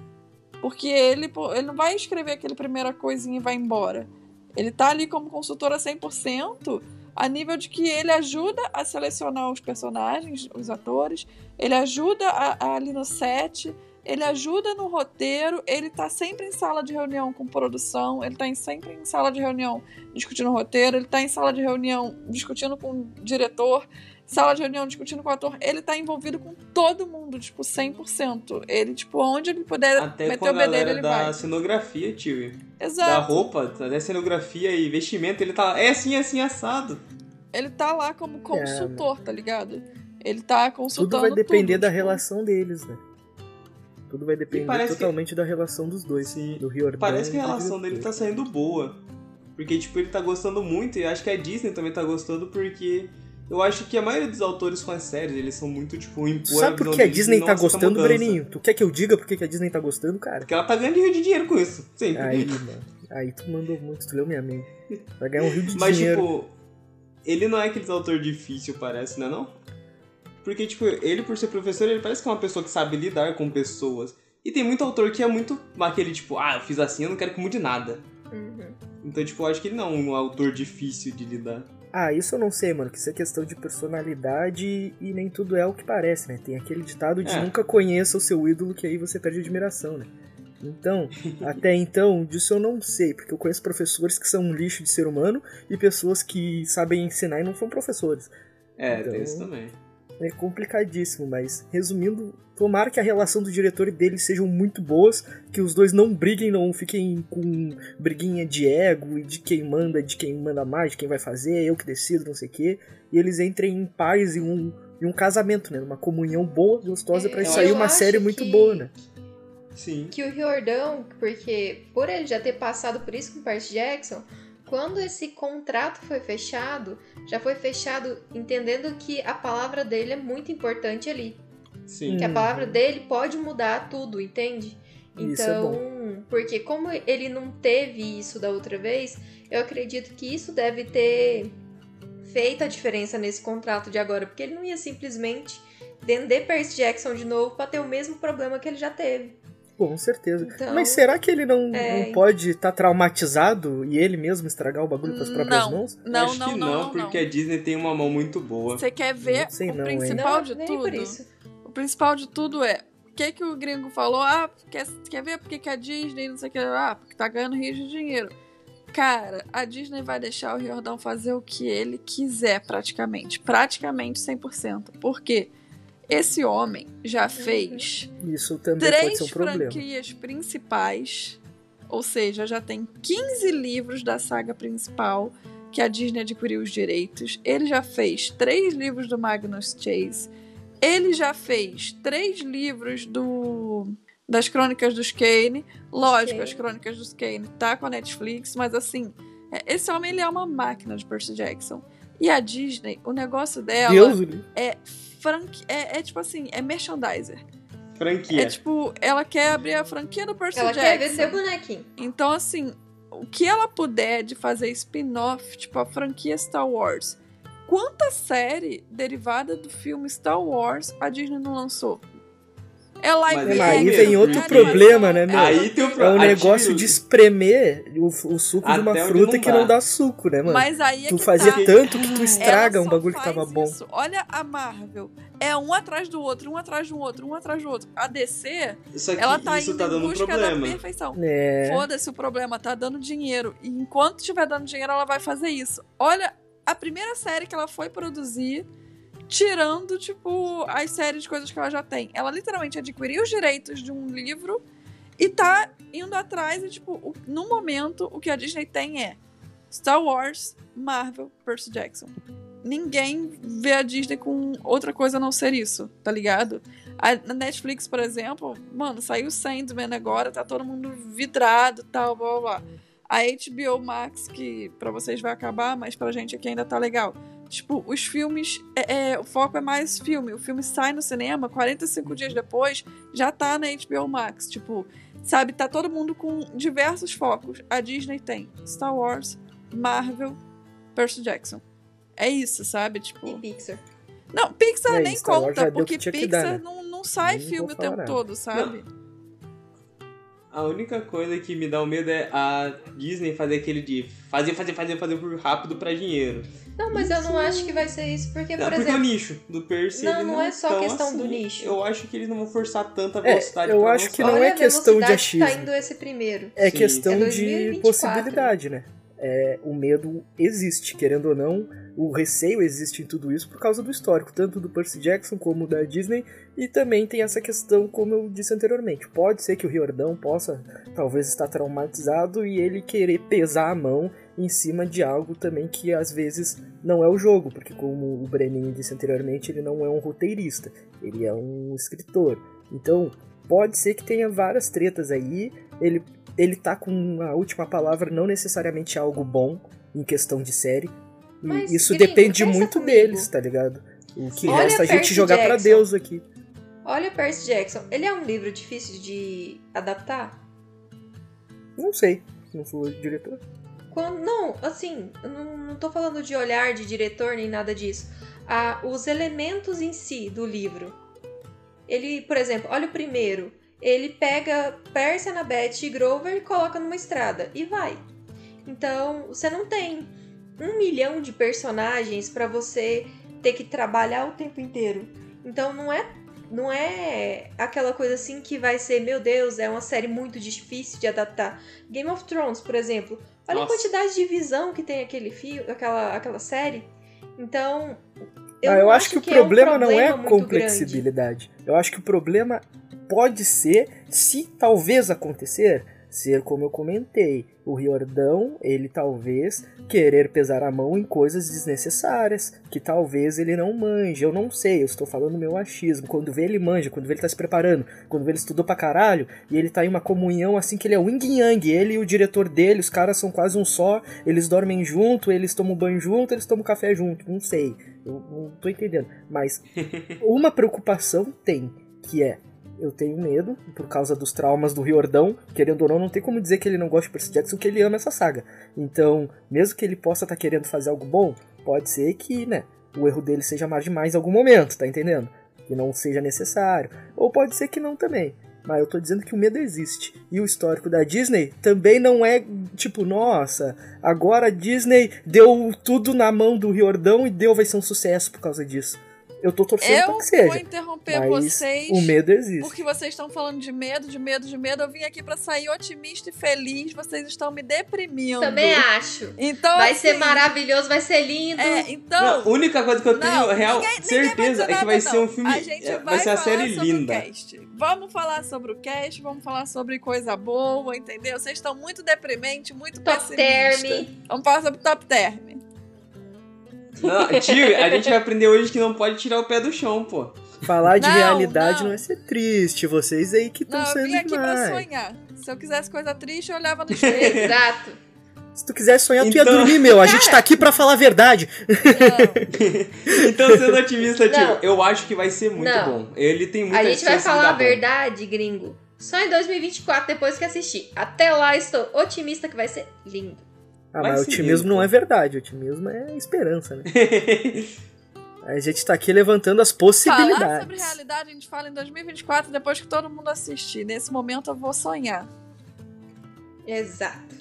Porque ele, ele não vai escrever aquele primeira coisinha e vai embora. Ele tá ali como consultora 100%, a nível de que ele ajuda a selecionar os personagens, os atores, ele ajuda a, a ali no set, ele ajuda no roteiro, ele tá sempre em sala de reunião com produção, ele tá em- sempre em sala de reunião discutindo roteiro, ele tá em sala de reunião discutindo com o diretor. Sala de reunião discutindo com o ator, ele tá envolvido com todo mundo, tipo, 100%. Ele, tipo, onde ele puder Até meter com o bedelho, ele da vai. cenografia, tio. Da Exato. roupa, até cenografia e vestimento, ele tá. É assim, é assim, assado. Ele tá lá como consultor, tá ligado? Ele tá consultando Tudo vai depender tudo, da tipo, relação deles, né? Tudo vai depender parece que- totalmente da relação dos dois. Sim. Do Riordan Parece que a relação dele tá saindo boa. Porque, tipo, ele tá gostando muito, e acho que a Disney também tá gostando, porque eu acho que a maioria dos autores com as séries, eles são muito, tipo, impor Sabe por que a Disney tá gostando. Breninho? Tu quer que eu diga por que a Disney tá gostando, cara? Porque ela tá ganhando de dinheiro com isso. Sempre. Aí, mano. Aí tu mandou muito, tu leu minha mente. Vai ganhar um rio de Mas, dinheiro. tipo, ele não é aquele autor difícil, parece, né não? Porque, tipo, ele por ser professor, ele parece que é uma pessoa que sabe lidar com pessoas. E tem muito autor que é muito aquele, tipo, ah, eu fiz assim, eu não quero que mude nada. Uhum. Então, tipo, eu acho que ele não é um autor difícil de lidar. Ah, isso eu não sei, mano, que isso é questão de personalidade e nem tudo é o que parece, né? Tem aquele ditado de É. nunca conheça o seu ídolo que aí você perde admiração, né? Então, (laughs) até então, disso eu não sei, porque eu conheço professores que são um lixo de ser humano e pessoas que sabem ensinar e não são professores. É, Então- tem isso também. É complicadíssimo, mas resumindo, tomara que a relação do diretor e dele sejam muito boas, que os dois não briguem, não fiquem com briguinha de ego e de quem manda, de quem manda mais, de quem vai fazer, eu que decido, não sei o quê, e eles entrem em paz em um, em um casamento, né? Uma comunhão boa, gostosa, pra É, sair uma série muito que- boa, né? Sim. Que o Riordão, porque por ele já ter passado por isso com o Percy Jackson, quando esse contrato foi fechado, já foi fechado entendendo que a palavra dele é muito importante ali. Sim. Que a palavra dele pode mudar tudo, entende? Isso é Então, porque como ele não teve isso da outra vez, eu acredito que isso deve ter feito a diferença nesse contrato de agora, porque ele não ia simplesmente vender Percy Jackson de novo pra ter o mesmo problema que ele já teve. Com certeza. Então, Mas será que ele não, é. não pode estar traumatizado e ele mesmo estragar o bagulho com as próprias Não. mãos? Não, acho não, que não, não, não, porque a Disney tem uma mão muito boa. Você quer ver Não sei o não, hein? principal não, de nem tudo? por isso. O principal de tudo é o que, que o gringo falou? Ah, quer, quer ver porque que a Disney não sei o que? Ah, porque tá ganhando rios de dinheiro. Cara, a Disney vai deixar o Riordão fazer o que ele quiser, praticamente. Praticamente 100%. Por quê? Esse homem já fez Isso também pode três ser um problema. franquias principais, ou seja, já tem 15 livros da saga principal que a Disney adquiriu os direitos. Ele já fez três livros do Magnus Chase. Ele já fez três livros do das Crônicas dos Kane. Lógico, Kane. as Crônicas dos Kane tá com a Netflix, mas assim, é- esse homem ele é uma máquina de Percy Jackson. E a Disney, o negócio dela Deus, é franqui é, é tipo assim, é merchandiser. Franquia. É tipo, ela quer abrir a franquia do Percy Ela Jackson. quer vender bonequinho. Então, assim, o que ela puder de fazer spin-off, tipo a franquia Star Wars. Quanta série derivada do filme Star Wars a Disney não lançou? É live Mas Aí vem outro é problema, né, meu? é Aí tem o É pro- um a negócio de espremer o, o suco de Até uma onde fruta não que não dá suco, né, mano? Mas aí é tu que fazia tá. tanto que tu estraga um bagulho que tava bom. isso. Olha a Marvel. É um atrás do outro, um atrás do outro, um atrás do outro. A DC, ela tá isso indo tá em busca da problema. perfeição. É. Foda-se o problema, tá dando dinheiro. E enquanto estiver dando dinheiro, ela vai fazer isso. Olha, a primeira série que ela foi produzir, tirando, tipo, as séries de coisas que ela já tem. Ela literalmente adquiriu os direitos de um livro e tá indo atrás. E, tipo, no momento, o que a Disney tem é Star Wars, Marvel, Percy Jackson. Ninguém vê a Disney com outra coisa a não ser isso, tá ligado? A Netflix, por exemplo, mano, saiu Sandman agora, tá todo mundo vidrado tal, blá blá blá. A HBO Max, que pra vocês vai acabar, mas pra gente aqui ainda tá legal. Tipo, os filmes, é, é, o foco é mais filme. O filme sai no cinema, 45 dias depois, já tá na HBO Max. Tipo, sabe, tá todo mundo com diversos focos. A Disney tem Star Wars, Marvel, Percy Jackson. É isso, sabe? Tipo. E Pixar. Não, Pixar É, nem Star conta, porque Pixar dar, né? não, não sai Nem filme o tempo todo, sabe? A única coisa que me dá o medo é a Disney fazer aquele de fazer, fazer, fazer, fazer por rápido pra dinheiro. Não, mas eu não acho que vai ser isso, porque, Não, por porque é o exemplo, nicho do Percy. Não, ele não é só tão questão do assim. nicho. Eu acho que eles não vão forçar tanta É, velocidade eu pra acho que não é questão de velocidade que tá achismo. indo esse primeiro. É Sim. questão É de 2024. possibilidade, né? É, o medo existe, querendo ou não. O receio existe em tudo isso por causa do histórico, tanto do Percy Jackson como da Disney, e também tem essa questão, como eu disse anteriormente. Pode ser que o Riordão possa talvez estar traumatizado e ele querer pesar a mão em cima de algo também que às vezes não é o jogo, porque como o Breninho disse anteriormente, ele não é um roteirista, ele é um escritor. Então, pode ser que tenha várias tretas aí, ele ele tá com a última palavra não necessariamente algo bom em questão de série, Mas, isso gringo, depende muito comigo. deles, tá ligado? O que Olha resta a gente jogar pra Jackson. Deus aqui. Olha Percy Jackson, ele é um livro difícil de adaptar? Não sei, se não sou diretor. Quando, não, assim, não, não tô falando de olhar de diretor nem nada disso. Ah, os elementos em si do livro. Ele, por exemplo, olha o primeiro. Ele pega Percy, Annabeth e Grover e coloca numa estrada e vai. Então, você não tem um milhão de personagens pra você ter que trabalhar o tempo inteiro. Então, não é não é aquela coisa assim que vai ser, meu Deus, é uma série muito difícil de adaptar. Game of Thrones, por exemplo. Olha Nossa. a quantidade de visão que tem aquele fio, aquela, aquela série. Então, eu, ah, eu acho que o é um problema não é a muito grande. complexibilidade. Eu acho que o problema pode ser, se talvez acontecer, ser como eu comentei. O Riordão, ele talvez querer pesar a mão em coisas desnecessárias, que talvez ele não manje. Eu não sei, eu estou falando meu achismo. Quando vê ele manja, quando vê ele tá se preparando, quando vê ele estudou pra caralho, e ele tá em uma comunhão assim que ele é o Yin Yang, ele e o diretor dele, os caras são quase um só, eles dormem junto, eles tomam banho junto, eles tomam café junto, não sei. Eu não tô entendendo. Mas (laughs) uma preocupação tem, que é eu tenho medo, por causa dos traumas do Riordão, querendo ou não, não tem como dizer que ele não gosta de Percy Jackson, que ele ama essa saga. Então, mesmo que ele possa estar querendo fazer algo bom, pode ser que, né, o erro dele seja mais demais em algum momento, tá entendendo? Que não seja necessário. Ou pode ser que não também. Mas eu tô dizendo que o medo existe. E o histórico da Disney também não é tipo, nossa, agora a Disney deu tudo na mão do Riordão e deu, vai ser um sucesso por causa disso. Eu tô torcendo pra Eu que vou seja. interromper Mas vocês. o medo existe. Porque vocês estão falando de medo, de medo, de medo. Eu vim aqui pra sair otimista e feliz. Vocês estão me deprimindo. Também acho. Então, Vai assim, ser maravilhoso, vai ser lindo. É, Não, então. a única coisa que eu tenho Não, real ninguém- ninguém certeza é que vai nada, ser um não. filme. A gente é, vai, vai ser uma falar série sobre linda. O cast. Vamos falar sobre o cast, vamos falar sobre coisa boa, entendeu? Vocês estão muito deprimente, muito Top pessimista. term. Vamos falar sobre top term. Não, tio, a gente vai aprender hoje que não pode tirar o pé do chão, pô. Falar de Não, realidade não. não. é ser triste. Vocês aí que estão Não, eu sendo vim aqui pra demais. sonhar. Se eu quisesse coisa triste, eu olhava no espelho. (laughs) Exato. Se tu quiser sonhar, tu ia Então- dormir, meu. A gente tá aqui pra falar a verdade. Não. (laughs) Então, sendo otimista, tio, Não. eu acho que vai ser muito Não. bom. Ele tem muita A gente vai falar a bom. verdade, gringo. Só em 2024, depois que assistir. Até lá, estou otimista que vai ser lindo. Ah, Vai mas sim, otimismo não é verdade. Otimismo é esperança, né? (laughs) A gente tá aqui levantando as possibilidades. Falar sobre realidade a gente fala em 2024, depois que todo mundo assistir. Nesse momento eu vou sonhar. Exato.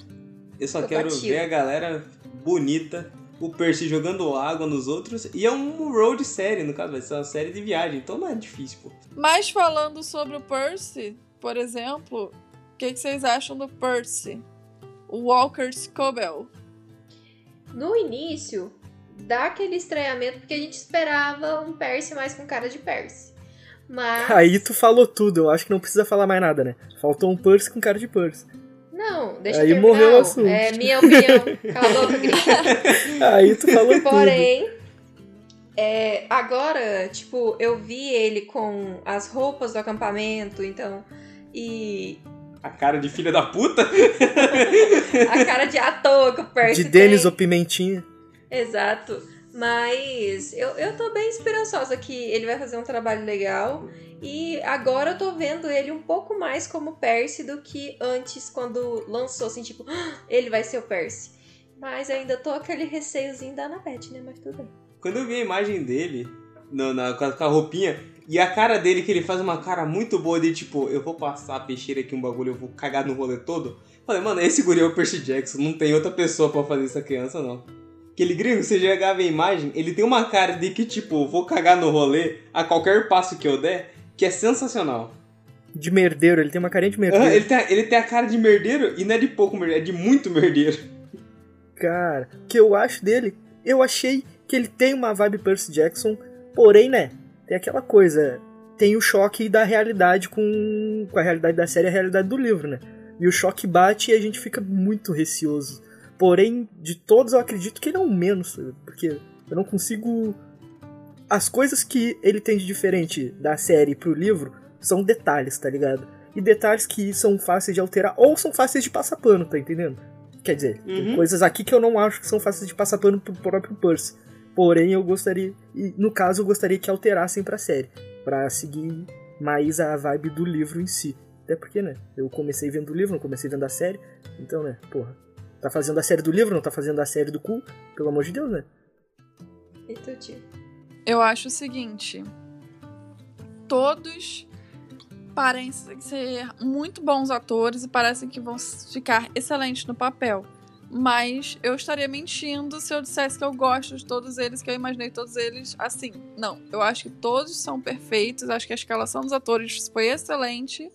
Eu só Tô quero batido. ver a galera bonita, o Percy jogando água nos outros. E é um road série, no caso, vai ser uma série de viagem. Então não é difícil, pô. Mas falando sobre o Percy, por exemplo, o que, que vocês acham do Percy? O Walker Scobell. No início, dá aquele estranhamento porque a gente esperava um Percy mais com cara de Percy. Mas. Aí tu falou tudo. Eu acho que não precisa falar mais nada, né? Faltou um Percy com cara de Percy. Não, deixa Aí eu terminar. morreu o assunto. É minha opinião. Cala a boca, (laughs) gringo. Aí tu falou tudo. Porém, é, agora, tipo, eu vi ele com as roupas do acampamento, então. E A cara de filha da puta. a cara de à toa que o Percy De Denis ou Pimentinha. Exato. Mas eu, eu tô bem esperançosa que ele vai fazer um trabalho legal. E agora eu tô vendo ele um pouco mais como Percy do que antes, quando lançou, assim, tipo, "Ah, ele vai ser o Percy. Mas ainda tô aquele receiozinho da Annabeth, né? Mas tudo bem. Quando eu vi a imagem dele no- na, com a roupinha e a cara dele, que ele faz uma cara muito boa de tipo, eu vou passar a peixeira aqui um bagulho, eu vou cagar no rolê todo. Falei, mano, esse guri é o Percy Jackson, não tem outra pessoa pra fazer essa criança, não. Aquele gringo, você já ver a imagem, ele tem uma cara de que, tipo, vou cagar no rolê a qualquer passo que eu der, que é sensacional. De merdeiro. Ele tem uma carinha de merdeiro. ele, tem, ele tem a cara de merdeiro e não é de pouco merdeiro, é de muito merdeiro. Cara, o que eu acho dele, eu achei que ele tem uma vibe Percy Jackson, porém, né, tem aquela coisa, tem o choque da realidade com, com a realidade da série e a realidade do livro, né? E o choque bate e a gente fica muito receoso. Porém, de todos eu acredito que ele é o menos, porque eu não consigo. As coisas que ele tem de diferente da série pro livro são detalhes, tá ligado? E detalhes que são fáceis de alterar ou são fáceis de passar pano, tá entendendo? Quer dizer, uhum. tem coisas aqui que eu não acho que são fáceis de passar pano pro próprio Percy. Porém, eu gostaria. E no caso, eu gostaria que alterassem pra série. para seguir mais a vibe do livro em si. Até porque, né? Eu comecei vendo o livro, não comecei vendo a série. Então, né, porra. Tá fazendo a série do livro, não tá fazendo a série do cu? Pelo amor de Deus, né? E tu, tio? Eu acho o seguinte. Todos parecem ser muito bons atores e parecem que vão ficar excelentes no papel. Mas eu estaria mentindo se eu dissesse que eu gosto de todos eles, que eu imaginei todos eles assim. Não, eu acho que todos são perfeitos, acho que a escalação dos atores foi excelente,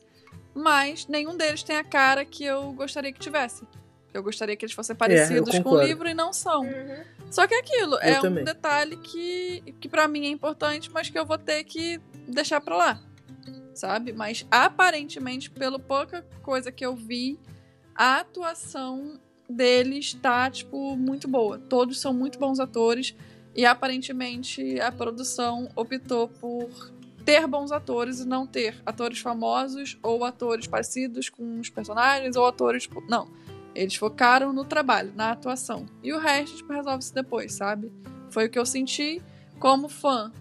mas nenhum deles tem a cara que eu gostaria que tivesse. Eu gostaria que eles fossem é, parecidos é, com o livro e não são. Uhum. Só que é aquilo, eu é também. um detalhe que, que para mim é importante, mas que eu vou ter que deixar pra lá. Sabe? Mas aparentemente, pela pouca coisa que eu vi, a atuação deles tá, tipo, muito boa. Todos são muito bons atores. E aparentemente a produção optou por ter bons atores e não ter atores famosos ou atores parecidos com os personagens ou atores. Tipo, não eles focaram no trabalho, na atuação. E o resto, tipo, resolve-se depois, sabe? Foi o que eu senti como fã.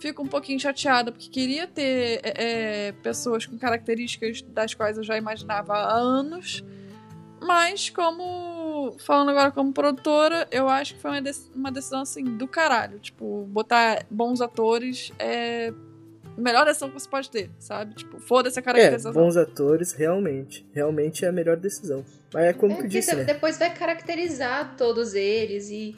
Fico um pouquinho chateada, porque queria ter é, é, pessoas com características das quais eu já imaginava há anos. Mas, como. Falando agora como produtora, eu acho que foi uma, uma decisão, assim, do caralho. Tipo, botar bons atores é melhor decisão que você pode ter, sabe? Tipo, foda-se a caracterização. É, bons atores, realmente. Realmente é a melhor decisão. Mas é como é, que disse, né? Depois vai caracterizar todos eles e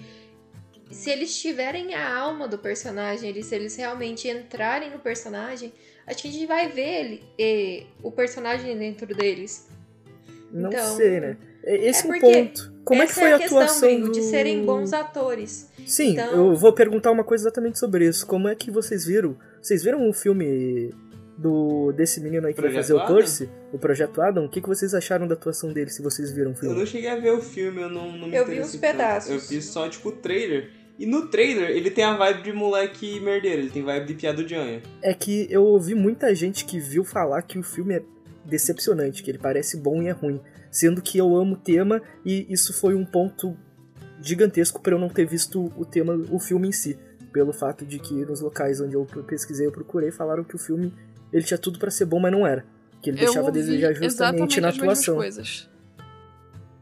se eles tiverem a alma do personagem, eles, se eles realmente entrarem no personagem, acho que a gente vai ver ele, e, o personagem dentro deles. Não então, sei, né? Esse é, é um ponto. Como é que foi é a, a atuação questão, do... de serem bons atores. Sim, então... eu vou perguntar uma coisa exatamente sobre isso. Como é que vocês viram vocês viram o filme do desse menino aí que vai fazer o Percy, o Projeto Adam? O que, que vocês acharam da atuação dele, se vocês viram o filme? Eu não cheguei a ver o filme, eu não, não me Eu vi uns pedaços. Eu vi só, tipo, o trailer. E no trailer, ele tem a vibe de moleque merdeiro, ele tem vibe de piada de anha. É que eu ouvi muita gente que viu falar que o filme é decepcionante, que ele parece bom e é ruim. Sendo que eu amo o tema e isso foi um ponto gigantesco para eu não ter visto o tema, o filme em si pelo fato de que nos locais onde eu pesquisei, eu procurei, falaram que o filme ele tinha tudo para ser bom, mas não era. Que ele eu deixava a desejar justamente na atuação.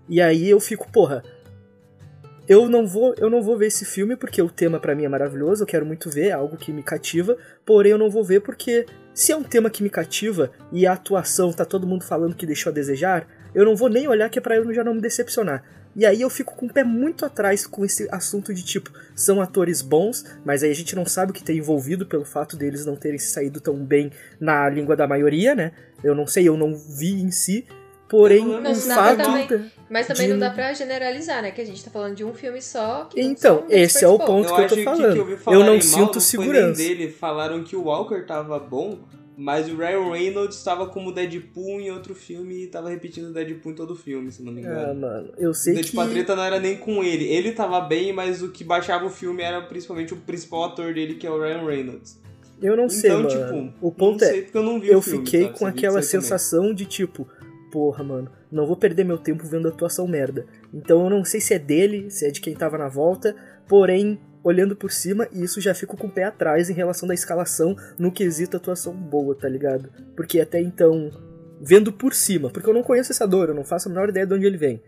E aí eu fico, porra, eu não vou, eu não vou ver esse filme porque o tema para mim é maravilhoso, eu quero muito ver, é algo que me cativa, porém eu não vou ver porque se é um tema que me cativa e a atuação tá todo mundo falando que deixou a desejar, eu não vou nem olhar que é para eu já não me decepcionar. E aí eu fico com o pé muito atrás com esse assunto de tipo, são atores bons, mas aí a gente não sabe o que tem envolvido pelo fato deles não terem saído tão bem na língua da maioria, né? Eu não sei, eu não vi em si. Porém, não, o fato. Também, mas também de... não dá pra generalizar, né? Que a gente tá falando de um filme só. então, esse é o ponto eu que eu tô falando. Que, que eu, eu não sinto segurança. dele falaram que o Walker tava bom, mas o Ryan Reynolds estava como Deadpool em outro filme e estava repetindo o Deadpool em todo o filme, se não me engano. Ah, mano, eu sei o Deadpool que... a treta não era nem com ele. Ele tava bem, mas o que baixava o filme era principalmente o principal ator dele, que é o Ryan Reynolds. Eu não então, sei, mano. Tipo, o ponto é, eu, não eu filme, fiquei com aquela sensação também. de tipo, porra, mano, não vou perder meu tempo vendo atuação merda. Então eu não sei se é dele, se é de quem tava na volta, porém olhando por cima isso já fico com o pé atrás em relação da escalação no quesito atuação boa, tá ligado? Porque até então, vendo por cima, porque eu não conheço essa dor, eu não faço a menor ideia de onde ele vem.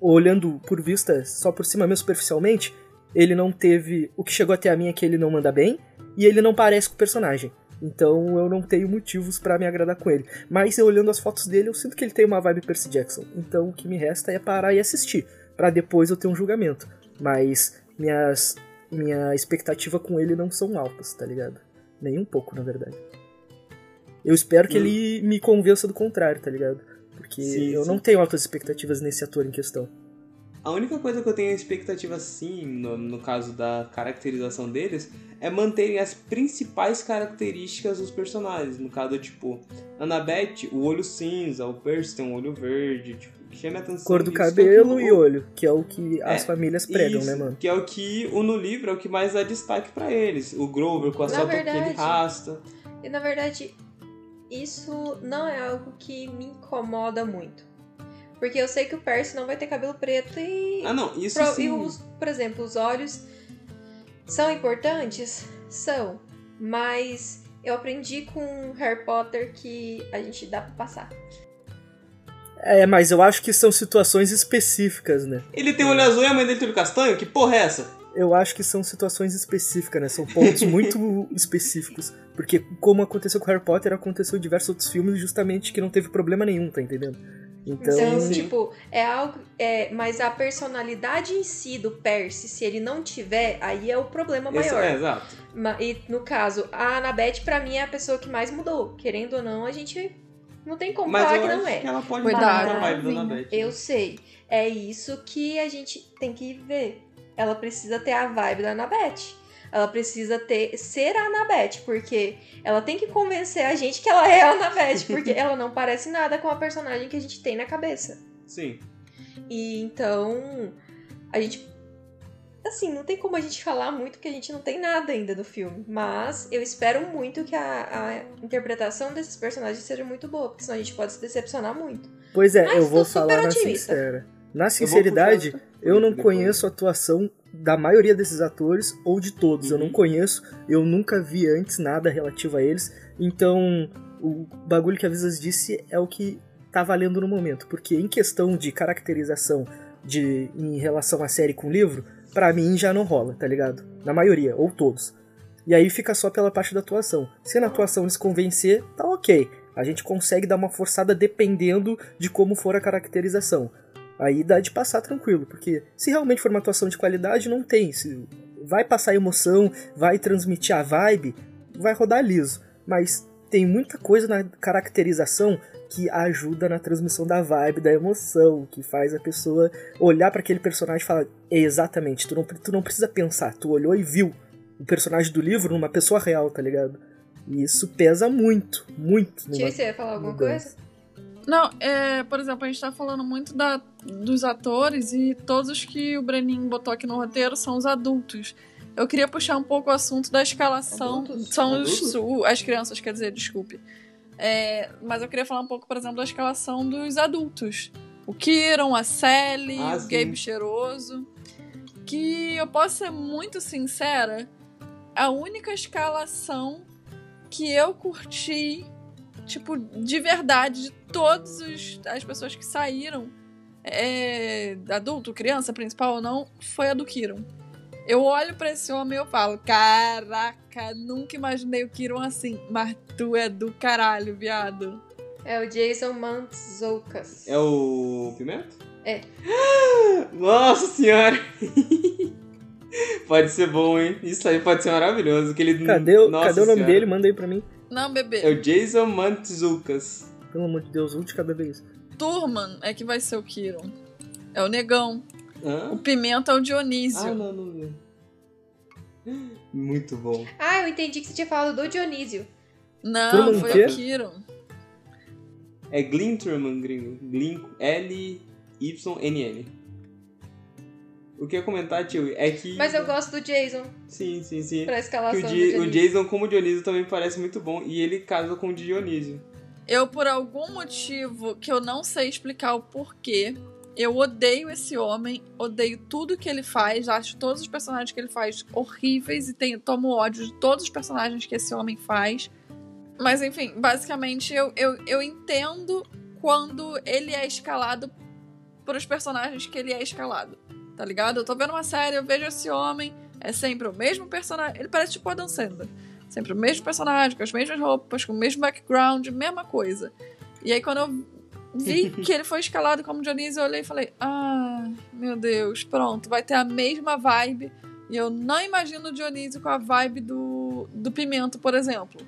Olhando por vista só por cima mesmo superficialmente, ele não teve. O que chegou até a mim é que ele não manda bem e ele não parece com o personagem. Então eu não tenho motivos para me agradar com ele. Mas olhando as fotos dele, eu sinto que ele tem uma vibe Percy Jackson. Então o que me resta é parar e assistir, para depois eu ter um julgamento. Mas minhas minha expectativa com ele não são altas, tá ligado? Nem um pouco, na verdade. Eu espero que hum. ele me convença do contrário, tá ligado? Porque sim, eu sim. não tenho altas expectativas nesse ator em questão. A única coisa que eu tenho expectativa, sim, no, no caso da caracterização deles, é manterem as principais características dos personagens. No caso, tipo, Annabeth, o olho cinza, o Percy tem um olho verde, tipo, que chama atenção. Cor do disso, que é cabelo que e olho, que é o que as É, famílias pregam, Isso, né, mano? Que é o que o no livro é o que mais dá destaque pra eles. O Grover com a Na sua que ele verdade, rasta. E na verdade, isso não é algo que me incomoda muito. Porque eu sei que o Percy não vai ter cabelo preto e. Ah, não, isso Pro- sim. e os, por exemplo, os olhos são importantes? São. Mas eu aprendi com Harry Potter que a gente dá pra passar. É, mas eu acho que são situações específicas, né? Ele tem olho azul e a mãe dele tem olho castanho? Que porra é essa? Eu acho que são situações específicas, né? São pontos (laughs) muito específicos. Porque, como aconteceu com Harry Potter, aconteceu em diversos outros filmes justamente que não teve problema nenhum, tá entendendo? Então, Então, tipo, é algo. É, mas a personalidade em si do Percy, se ele não tiver, aí é o problema Esse- maior. é, exato. E no caso, a Annabeth, pra mim, é a pessoa que mais mudou. Querendo ou não, a gente não tem como Mas falar que não é. que ela pode mudar a vibe da Vinha. Annabeth. Eu sei. É isso que a gente tem que ver. Ela precisa ter a vibe da Annabeth. Ela precisa ter ser a Annabeth, porque ela tem que convencer a gente que ela é a (laughs) Annabeth, porque ela não parece nada com a personagem que a gente tem na cabeça. Sim. E então, a gente. Assim, não tem como a gente falar muito porque a gente não tem nada ainda do filme. Mas eu espero muito que a, a interpretação desses personagens seja muito boa, porque senão a gente pode se decepcionar muito. pois é, Mas eu vou falar na sincera. Na Eu vou sinceridade, eu não conheço a atuação da maioria desses atores ou de todos. Eu Uhum. não conheço, eu nunca vi antes nada relativo a eles. Então, o bagulho que a Visas disse é o que tá valendo no momento. Porque em questão de caracterização de em relação à série com o livro, pra mim já não rola, tá ligado? Na maioria, ou todos. E aí fica só pela parte da atuação. Se na atuação eles convencer, tá ok. A gente consegue dar uma forçada dependendo de como for a caracterização. Aí dá de passar tranquilo, porque se realmente for uma atuação de qualidade, não tem. Se vai passar emoção, vai transmitir a vibe, vai rodar liso. Mas tem muita coisa na caracterização que ajuda na transmissão da vibe, da emoção, que faz a pessoa olhar para aquele personagem e falar: é exatamente, tu não, tu não precisa pensar, tu olhou e viu o personagem do livro numa pessoa real, tá ligado? E isso pesa muito, muito. Tia, você ia falar alguma mudança. coisa? Não, é, por exemplo, a gente tá falando muito da, dos atores e todos os que o Breninho botou aqui no roteiro são os adultos. Eu queria puxar um pouco o assunto da escalação. Adultos? São os, o- as crianças, quer dizer, desculpe. É, mas eu queria falar um pouco, por exemplo, da escalação dos adultos. O Kiron, a Sally, Ah, o sim. Gabe Cheiroso. Que eu posso ser muito sincera, a única escalação que eu curti, tipo, de verdade, de todas as pessoas que saíram, é, adulto, criança, principal ou não, foi a do Kiron. Eu olho pra esse homem e eu falo, caraca, nunca imaginei o Kiron assim, mas tu é do caralho, viado. É o Jason Mantzoukas. É o Pimenta? É. (gasps) Nossa senhora! (laughs) (laughs) pode ser bom, hein? Isso aí pode ser maravilhoso. Que ele... Cadê, o- Nossa cadê o nome Senhora. dele? Manda aí pra mim. Não, bebê. É o Jason Mantzoukas. Pelo amor de Deus, onde cada vez isso? Turman é que vai ser o Kiron. É o negão. O Hã? Pimenta é o Dionísio. Ah, não, não vi. Muito bom. Ah, eu entendi que você tinha falado do Dionísio. Não, Turman foi o quê? o Kiron. É Glinterman, gringo. Glin... L-Y-N-N. O que eu ia comentar, tio, é que... Mas eu gosto do Jason Sim, sim, sim. pra Que escalação o, do Di- o. Jason, como Dionísio, também parece muito bom. E ele casa com o Dionísio. Eu, por algum motivo que eu não sei explicar o porquê, eu odeio esse homem, odeio tudo que ele faz, acho todos os personagens que ele faz horríveis e tenho, tomo ódio de todos os personagens que esse homem faz. Mas enfim, basicamente eu, eu, eu entendo quando ele é escalado pros personagens que ele é escalado. Tá ligado? Eu tô vendo uma série, eu vejo esse homem, é sempre o mesmo personagem. Ele parece tipo Adam Sandler. Sempre o mesmo personagem, com as mesmas roupas, com o mesmo background, mesma coisa. E aí quando eu vi (laughs) que ele foi escalado como Dionísio, eu olhei e falei: Ah, meu Deus, pronto, vai ter a mesma vibe. E eu não imagino o Dionísio com a vibe do, do Pimento, por exemplo.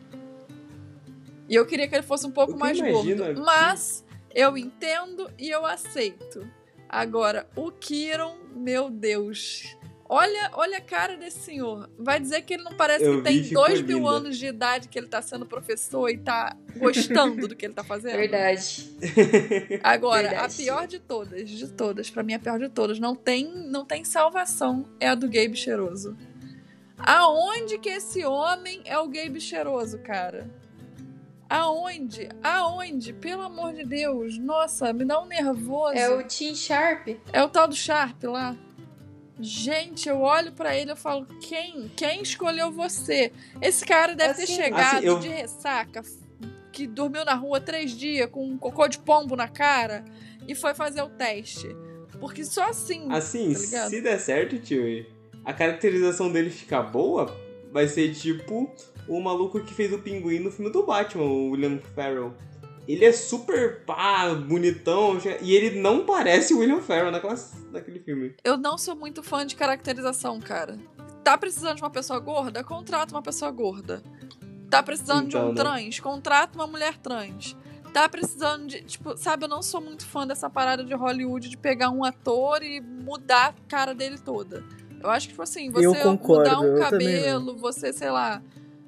E eu queria que ele fosse um pouco mais gordo. é que- Mas eu entendo e eu aceito. Agora, o Kiron, meu Deus. Olha, olha a cara desse senhor. Vai dizer que ele não parece Eu que tem dois mil linda. anos de idade que ele tá sendo professor e tá gostando do que ele tá fazendo? Verdade. (laughs) Agora, Verdade. a pior de todas, de todas, pra mim a pior de todas, não tem, não tem salvação, é a do Gabe cheiroso. Aonde que esse homem é o Gabe cheiroso, cara? Aonde? Aonde? Pelo amor de Deus. Nossa, me dá um nervoso. É o Tim Sharp. É o tal do Sharp lá. Gente, eu olho pra ele e falo, quem? Quem escolheu você? Esse cara deve ter Assim, chegado assim, eu- de ressaca, que dormiu na rua três dias com um cocô de pombo na cara e foi fazer o teste. Porque só assim. Assim, tá se der certo, tio, a caracterização dele ficar boa, vai ser tipo o maluco que fez o pinguim no filme do Batman, o William Farrell. Ele é super pá, bonitão, e ele não parece o William Farrell naquela, naquele filme. Eu não sou muito fã de caracterização, cara. Tá precisando de uma pessoa gorda? Contrata uma pessoa gorda. Tá precisando de Então, um né? trans? Contrata uma mulher trans. Tá precisando de. Tipo, sabe, eu não sou muito fã dessa parada de Hollywood de pegar um ator e mudar a cara dele toda. Eu acho que, tipo assim, você mudar um cabelo, você, sei lá.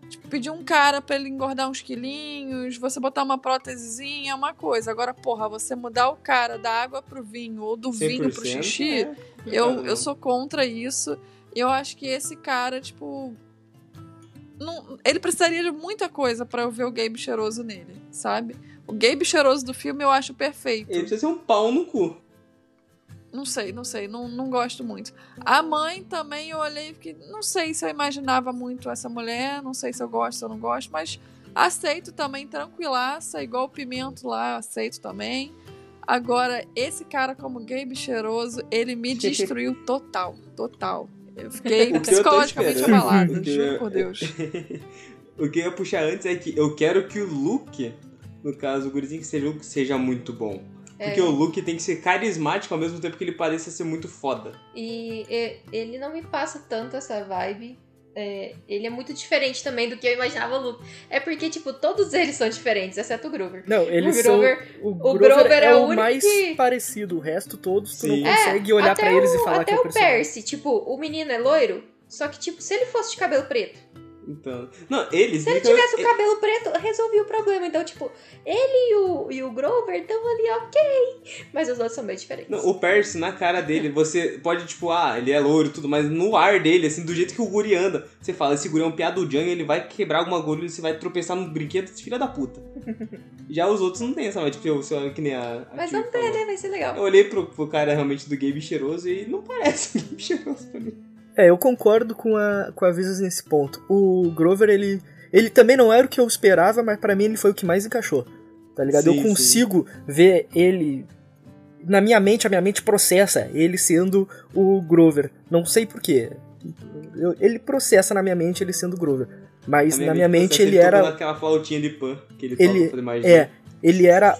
Tipo, pedir um cara pra ele engordar uns quilinhos, você botar uma prótesezinha, é uma coisa. Agora, porra, você mudar o cara da água pro vinho ou do vinho pro 100%, xixi, é. eu, eu sou contra isso. E eu acho que esse cara, tipo. Não, ele precisaria de muita coisa pra eu ver o Gabe cheiroso nele, sabe? O Gabe cheiroso do filme eu acho perfeito. Ele precisa ser um pau no cu. Não sei, não sei, não, não gosto muito. A mãe também eu olhei e fiquei. Não sei se eu imaginava muito essa mulher, não sei se eu gosto ou não gosto, mas aceito também, tranquilaça, igual o pimento lá, aceito também. Agora, esse cara como Gabe cheiroso, ele me (laughs) destruiu total, total. Eu fiquei (laughs) psicologicamente esperando, abalada, o que juro eu- por Deus. (laughs) o que eu ia puxar antes é que eu quero que o Luke, no caso, o gurizinho que seja, seja muito bom. Porque É. o Luke tem que ser carismático ao mesmo tempo que ele pareça ser muito foda. E e- ele não me passa tanto essa vibe. É, ele é muito diferente também do que eu imaginava o Luke. É porque, tipo, todos eles são diferentes, exceto o Grover. Não, eles O são. Grover- O o Grover, Grover é, é o o único mais que- parecido. O resto todos tu Sim. não consegue olhar até pra eles o, e falar até que é o o personagem. Percy, tipo, o menino é loiro, só que, tipo, se ele fosse de cabelo preto, Então. Não, eles. se ele então, tivesse o cabelo preto, resolvia o problema. Então, tipo, ele e o, e o Grover estão ali, ok. Mas os outros são bem diferentes. Não, o Percy, na cara dele, você pode, tipo, ah, ele é louro e tudo, mas no ar dele, assim, do jeito que o guri anda, você fala, esse guri é um piadudjan e ele vai quebrar alguma agulha e você vai tropeçar no brinquedo filho da puta. (laughs) Já os outros não tem essa, mas, tipo, eu, eu- que nem a. a Mas vamos falou. né? Vai ser legal. Eu olhei pro, pro cara realmente do Gabe cheiroso e não parece (laughs) um Gabe cheiroso pra mim. É, eu concordo com a, com a Visas nesse ponto. O Grover, ele. Ele também não era o que eu esperava, mas pra mim ele foi o que mais encaixou. Tá ligado? Sim, eu consigo ver ele. Na minha mente, a minha mente processa ele sendo o Grover. Não sei porquê. Eu- ele processa na minha mente ele sendo o Grover. Mas na minha mente processa ele tocando era. aquela flautinha de pan que ele, Ele- magia. É, ele era.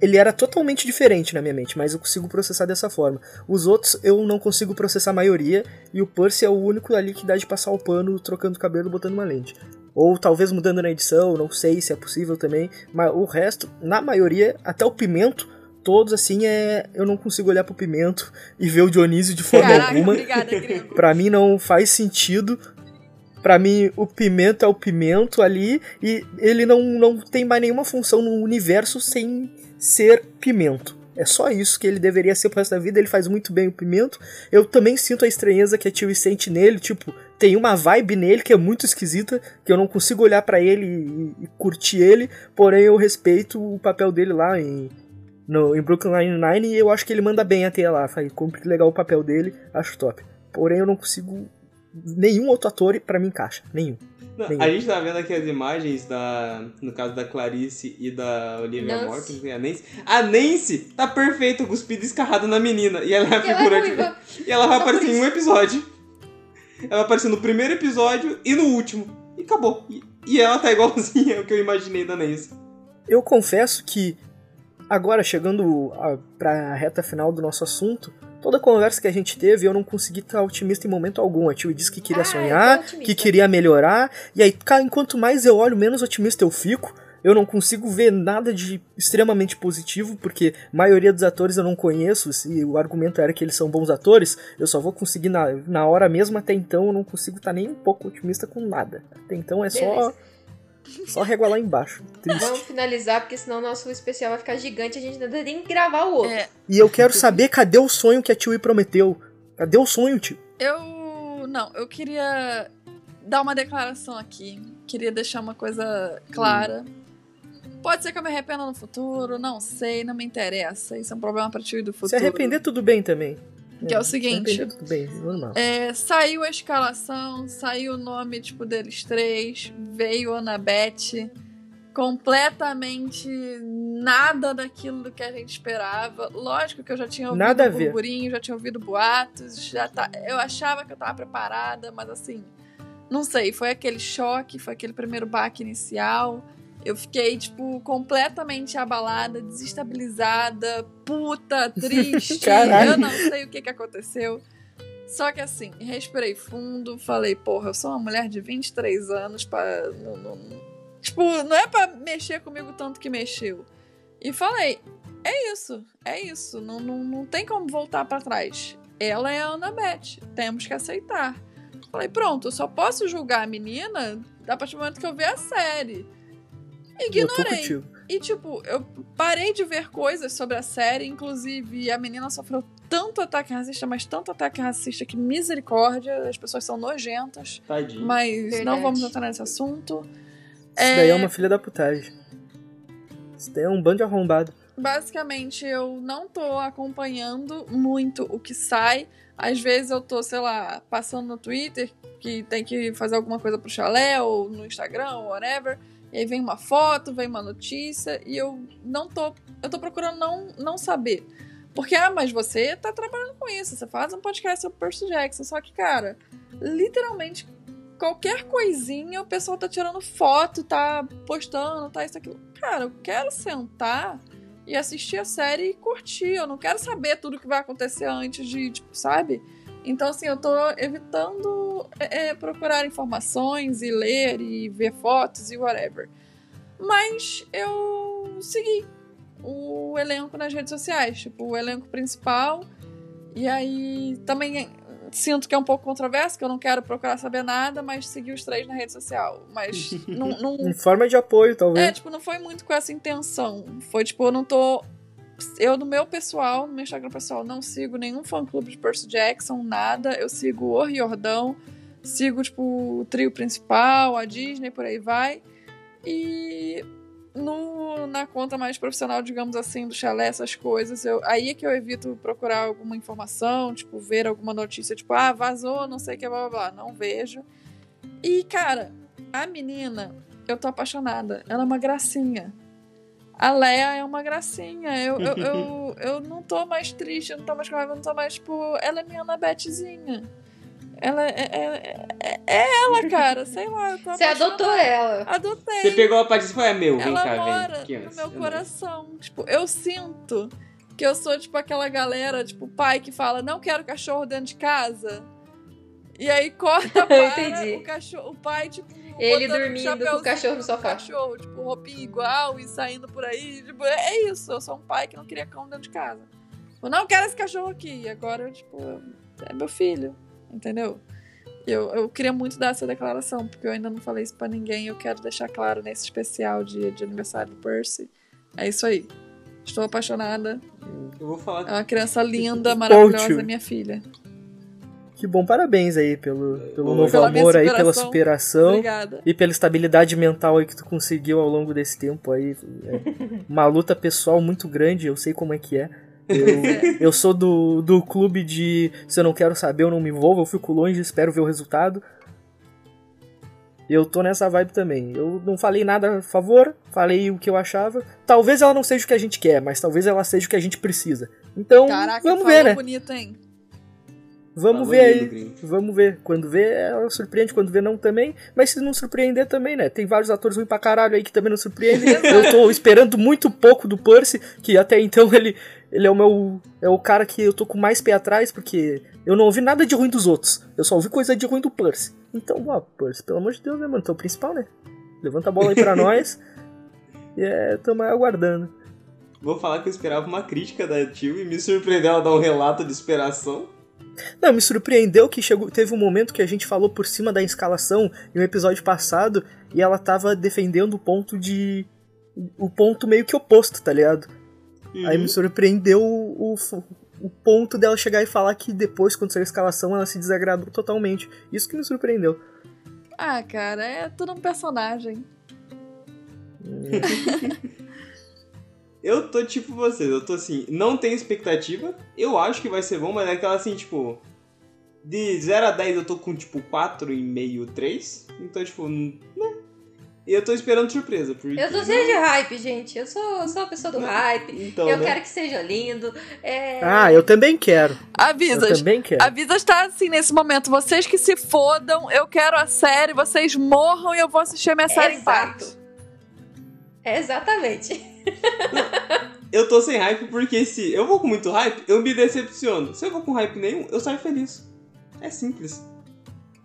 Ele era totalmente diferente na minha mente, mas eu consigo processar dessa forma. Os outros eu não consigo processar a maioria, e o Percy é o único ali que dá de passar o pano trocando o cabelo e botando uma lente. Ou talvez mudando na edição, não sei se é possível também. Mas o resto, na maioria, até o Pimento, todos assim é. Eu não consigo olhar pro Pimento e ver o Dionísio de forma Caraca, alguma. obrigada. (laughs) Pra mim não faz sentido. Pra mim, o pimento é o pimento ali e ele não, não tem mais nenhuma função no universo sem ser pimento. É só isso que ele deveria ser pro resto da vida. Ele faz muito bem o pimento. Eu também sinto a estranheza que a Tio sente nele. Tipo, tem uma vibe nele que é muito esquisita, que eu não consigo olhar pra ele e, e curtir ele. Porém, eu respeito o papel dele lá em, no, em Brooklyn Nine-Nine e eu acho que ele manda bem até lá. Faz, cumpre legal o papel dele, acho top. Porém, eu não consigo. Nenhum outro ator pra mim encaixa. Nenhum. Não, Nenhum. a gente tá vendo aqui as imagens da. No caso da Clarice e da Olivia Nancy. Morton, que é a Nancy. A Nancy tá perfeita, cuspida e escarrada na menina. E ela é a Porque ela é figura. E ela vai Só aparecer em um episódio. Ela vai aparecer no primeiro episódio e no último. E acabou. E, e ela tá igualzinha (laughs) ao que eu imaginei da Nancy. Eu confesso que, agora chegando a, pra reta final do nosso assunto, toda a conversa que a gente teve, eu não consegui estar otimista em momento algum. A Tio disse que queria Ah, sonhar, que queria melhorar, e aí, cara, enquanto mais eu olho, menos otimista eu fico. eu não consigo ver nada de extremamente positivo, porque a maioria dos atores eu não conheço, se o argumento era que eles são bons atores, eu só vou conseguir na, na hora mesmo, até então eu não consigo estar nem um pouco otimista com nada. Até então é Beleza. só régua lá embaixo. Triste. Vamos finalizar, porque senão o nosso especial vai ficar gigante e a gente ainda tem que gravar o outro. É, E eu quero saber cadê o sonho que a Tio prometeu. Cadê o sonho, tio? eu. Não, eu queria dar uma declaração aqui. Queria deixar uma coisa clara. Pode ser que eu me arrependa no futuro, não sei, não me interessa. Isso é um problema pra tio do futuro. Se arrepender, tudo bem também. Que é o se seguinte. bem, normal. É, saiu a escalação, saiu o nome, tipo, deles três, veio Anabete, completamente nada daquilo que a gente esperava. Lógico que eu já tinha ouvido Nada burburinho, já tinha ouvido boatos, já tá, eu achava que eu tava preparada, mas assim, não sei, foi aquele choque, foi aquele primeiro baque inicial. Eu fiquei, tipo, completamente abalada, desestabilizada, puta, (laughs) triste. Caralho. eu não sei o que, que aconteceu. Só que assim, respirei fundo, falei, porra, eu sou uma mulher de 23 anos, pra, não, não- tipo, não é pra mexer comigo tanto que mexeu. E falei, é isso, é isso, não, não, não tem como voltar pra trás. Ela é a Annabeth, temos que aceitar. Falei, pronto, eu só posso julgar a menina a partir do momento que eu ver a série. Ignorei. E, tipo, eu parei de ver coisas sobre a série, inclusive a menina sofreu tanto ataque racista, mas tanto ataque racista que misericórdia, as pessoas são nojentas, Tadinho. mas Verdade. não vamos entrar nesse assunto. Isso daí é uma filha da putagem. Isso daí é um bando de arrombado. Basicamente, eu não tô acompanhando muito o que sai. Às vezes eu tô, sei lá, passando no Twitter, que tem que fazer alguma coisa pro chalé, ou no Instagram, ou whatever. E aí vem uma foto, vem uma notícia, e eu não tô. Eu tô procurando não, não saber. Porque, ah, mas você tá trabalhando com isso, você faz um podcast sobre Percy Jackson. Só que, cara, literalmente qualquer coisinha o pessoal tá tirando foto, tá postando, tá isso, aquilo. Cara, eu quero sentar e assistir a série e curtir. Eu não quero saber tudo que vai acontecer antes de, tipo, sabe? Então, assim, eu tô evitando é, é, procurar informações e ler e ver fotos e whatever. Mas eu segui o elenco nas redes sociais, tipo, o elenco principal. E aí também sinto que é um pouco controverso, que eu não quero procurar saber nada, mas segui os três na rede social. Mas (laughs) não, não, Em forma de apoio, talvez. é, tipo, não foi muito com essa intenção. Foi tipo, eu não tô. Eu, no meu pessoal, no meu Instagram pessoal, não sigo nenhum fã clube de Percy Jackson, nada. Eu sigo o Riordão, sigo, tipo, o trio principal, a Disney, por aí vai. E no, na conta mais profissional, digamos assim, do chalé, essas coisas, eu, aí é que eu evito procurar alguma informação, tipo, ver alguma notícia, tipo, ah, vazou, não sei o que, blá blá blá. Não vejo. E, cara, a menina, eu tô apaixonada. Ela é uma gracinha. A Leia é uma gracinha. Eu, eu, eu, (laughs) eu não tô mais triste, eu não tô mais com raiva, eu não tô mais, tipo, ela é minha Anabetezinha. Ela é, é, é, é ela, cara. Sei lá, eu tô Você adotou ela. Adotei. Você pegou a Patrícia e falou, é meu, vem Ela cá, mora vem. No ó, meu é coração. Tipo, eu sinto que eu sou, tipo, aquela galera, tipo, pai que fala, não quero cachorro dentro de casa. E aí corta (laughs) para o cachorro, o pai, tipo, Ele um dormindo com o cachorro no sofá. cachorro, tipo, roupinha igual e saindo por aí. Tipo, é isso. Eu sou um pai que não queria cão dentro de casa. Eu não quero esse cachorro aqui. E agora, tipo, é meu filho. Entendeu? Eu, eu queria muito dar essa declaração, porque eu ainda não falei isso pra ninguém. Eu quero deixar claro nesse especial de, de aniversário do Percy. É isso aí. Estou apaixonada. Eu vou falar É uma criança linda, maravilhosa, minha filha. Que bom, parabéns aí pelo, pelo novo Pela amor aí, pela superação. Obrigada. E pela estabilidade mental aí que tu conseguiu ao longo desse tempo aí. É uma luta pessoal muito grande, eu sei como é que é. Eu, (laughs) eu sou do, do clube de se eu não quero saber, eu não me envolvo, eu fico longe, espero ver o resultado. Eu tô nessa vibe também. Eu não falei nada a favor, falei o que eu achava. Talvez ela não seja o que a gente quer, mas talvez ela seja o que a gente precisa. Então, Caraca, vamos ver, né? bonito, hein? Vamos ver aí. Vamos ver. Quando vê, ela surpreende. Quando vê, não também. Mas se não surpreender também, né? Tem vários atores ruins pra caralho aí que também não surpreendem. (laughs) eu tô esperando muito pouco do Percy, que até então (laughs) ele, ele é o meu. É o cara que eu tô com mais pé atrás, porque eu não ouvi nada de ruim dos outros. Eu só ouvi coisa de ruim do Percy. Então, ó, Percy, pelo amor de Deus, né, mano? Tu é o principal, né? Levanta a bola aí pra (laughs) nós. E é, tamo aguardando. Vou falar que eu esperava uma crítica da Tio e me surpreendeu ela dar um relato de esperação. Não, me surpreendeu que chegou, teve um momento que a gente falou por cima da escalação em um episódio passado e ela tava defendendo o ponto de. o ponto meio que oposto, tá ligado? Uhum. Aí me surpreendeu o, o, o, ponto dela chegar e falar que depois, quando saiu a escalação, ela se desagradou totalmente. Isso que me surpreendeu. Ah, cara, é tudo um personagem. (laughs) eu tô tipo vocês, eu tô assim, não tenho expectativa. Eu acho que vai ser bom, mas é aquela assim, tipo. De 0 a 10 eu tô com tipo 4,5, 3. Então, tipo, né? E eu tô esperando surpresa. Porque... Eu tô cheio de hype, gente. Eu sou, sou a pessoa do hype. Então, eu né? quero que seja lindo. É... Ah, eu também quero. Avisas. Eu também quero. Avisas está assim nesse momento. Vocês que se fodam, eu quero a série, vocês morram e eu vou assistir a minha série Exato. em paz. Exatamente. eu tô sem hype porque se eu vou com muito hype, eu me decepciono. Se eu vou com hype nenhum, eu saio feliz. É simples.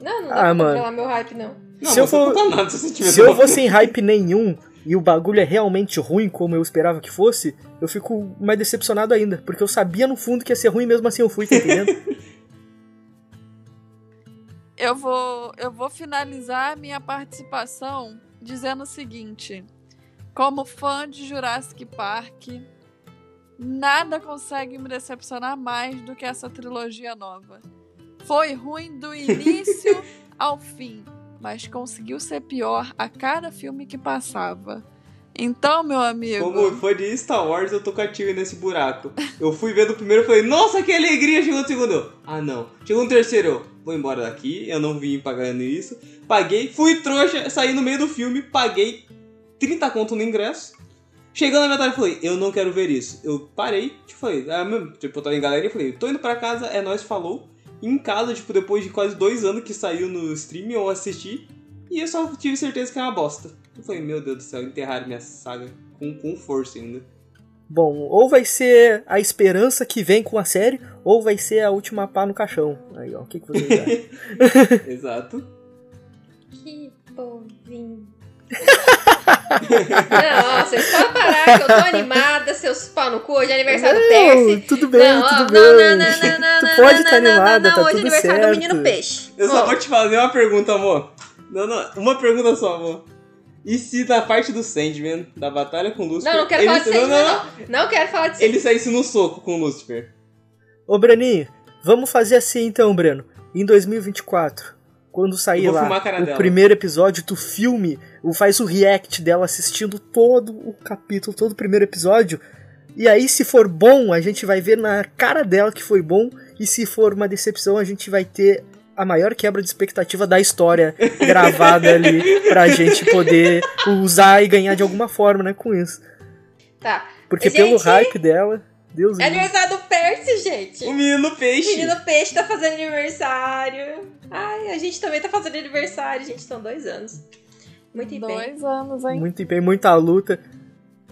Não, não dá ah, pra mano. controlar meu hype, não. não se eu for, nada, se, se eu vou sem hype nenhum e o bagulho é realmente ruim como eu esperava que fosse, eu fico mais decepcionado ainda. Porque eu sabia no fundo que ia ser ruim mesmo assim eu fui, tá entendendo? (laughs) eu vou, eu vou finalizar a minha participação dizendo o seguinte. Como fã de Jurassic Park, nada consegue me decepcionar mais do que essa trilogia nova. Foi ruim do (laughs) início ao fim, mas conseguiu ser pior a cada filme que passava. Então, meu amigo. Como foi de Star Wars, eu tô cativo nesse buraco. Eu fui ver do primeiro e falei, nossa, que alegria! Chegou o segundo. Ah, não. Chegou o terceiro. Vou embora daqui. Eu não vim pagando isso. Paguei, fui trouxa, saí no meio do filme, paguei 30 conto no ingresso. Chegando na metade, eu falei, eu não quero ver isso. Eu parei, tipo, falei, ah, tipo, eu tava em galera e falei, tô indo pra casa, é nós falou. Em casa, tipo, depois de quase dois anos que saiu no stream, eu assisti. E eu só tive certeza que é uma bosta. Eu falei, meu Deus do céu, enterraram minha saga com, com força ainda. Bom, ou vai ser a esperança que vem com a série, ou vai ser a última pá no caixão. Aí, ó, o que, que você acham? (laughs) Exato. Que povinho. Não, vocês podem parar que eu tô animada, seus pau no cu, hoje é aniversário não, do Percy. Tudo bem, não, tudo bem. Não, não, não, não, tu pode estar tá animada, tá hoje é aniversário certo. do menino peixe. Eu só vou te fazer uma pergunta, amor. Não, não, uma pergunta só, amor. E se da parte do Sandman, da batalha com Lucifer... Não, não quero falar de Sandman, não, não. Não quero falar de Sandman. Ele saísse no soco com o Lucifer. Ô, Breninho, vamos fazer assim então, Breno. Em 2024, quando sair lá o dela. primeiro episódio, tu filme, faz o react dela assistindo todo o capítulo, todo o primeiro episódio. E aí, se for bom, a gente vai ver na cara dela que foi bom. E se for uma decepção, a gente vai ter a maior quebra de expectativa da história (laughs) gravada ali pra gente poder usar e ganhar de alguma forma, né, com isso. Tá. Porque gente... pelo hype dela. Deus É aniversário do Percy, gente. O menino peixe. O menino peixe tá fazendo aniversário. Ai, a gente também tá fazendo aniversário, gente. São dois anos. Muito empenho. Dois anos, hein? Muito empenho, muita luta.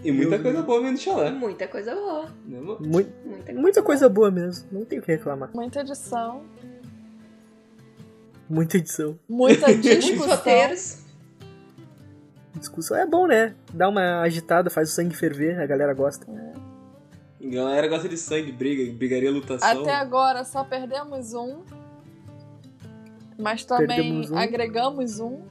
E muita coisa boa vindo do chalé. Muita coisa boa. Mu muita, coisa, muita coisa boa mesmo. Não tem o que reclamar. Muita edição. Muita edição. Muita discussão. Muitos (laughs) roteiros. Discussão é bom, né? Dá uma agitada, faz o sangue ferver, a galera gosta. É. A galera gosta de sangue, briga, brigaria, lutação. Até agora só perdemos um. Mas também um. agregamos um.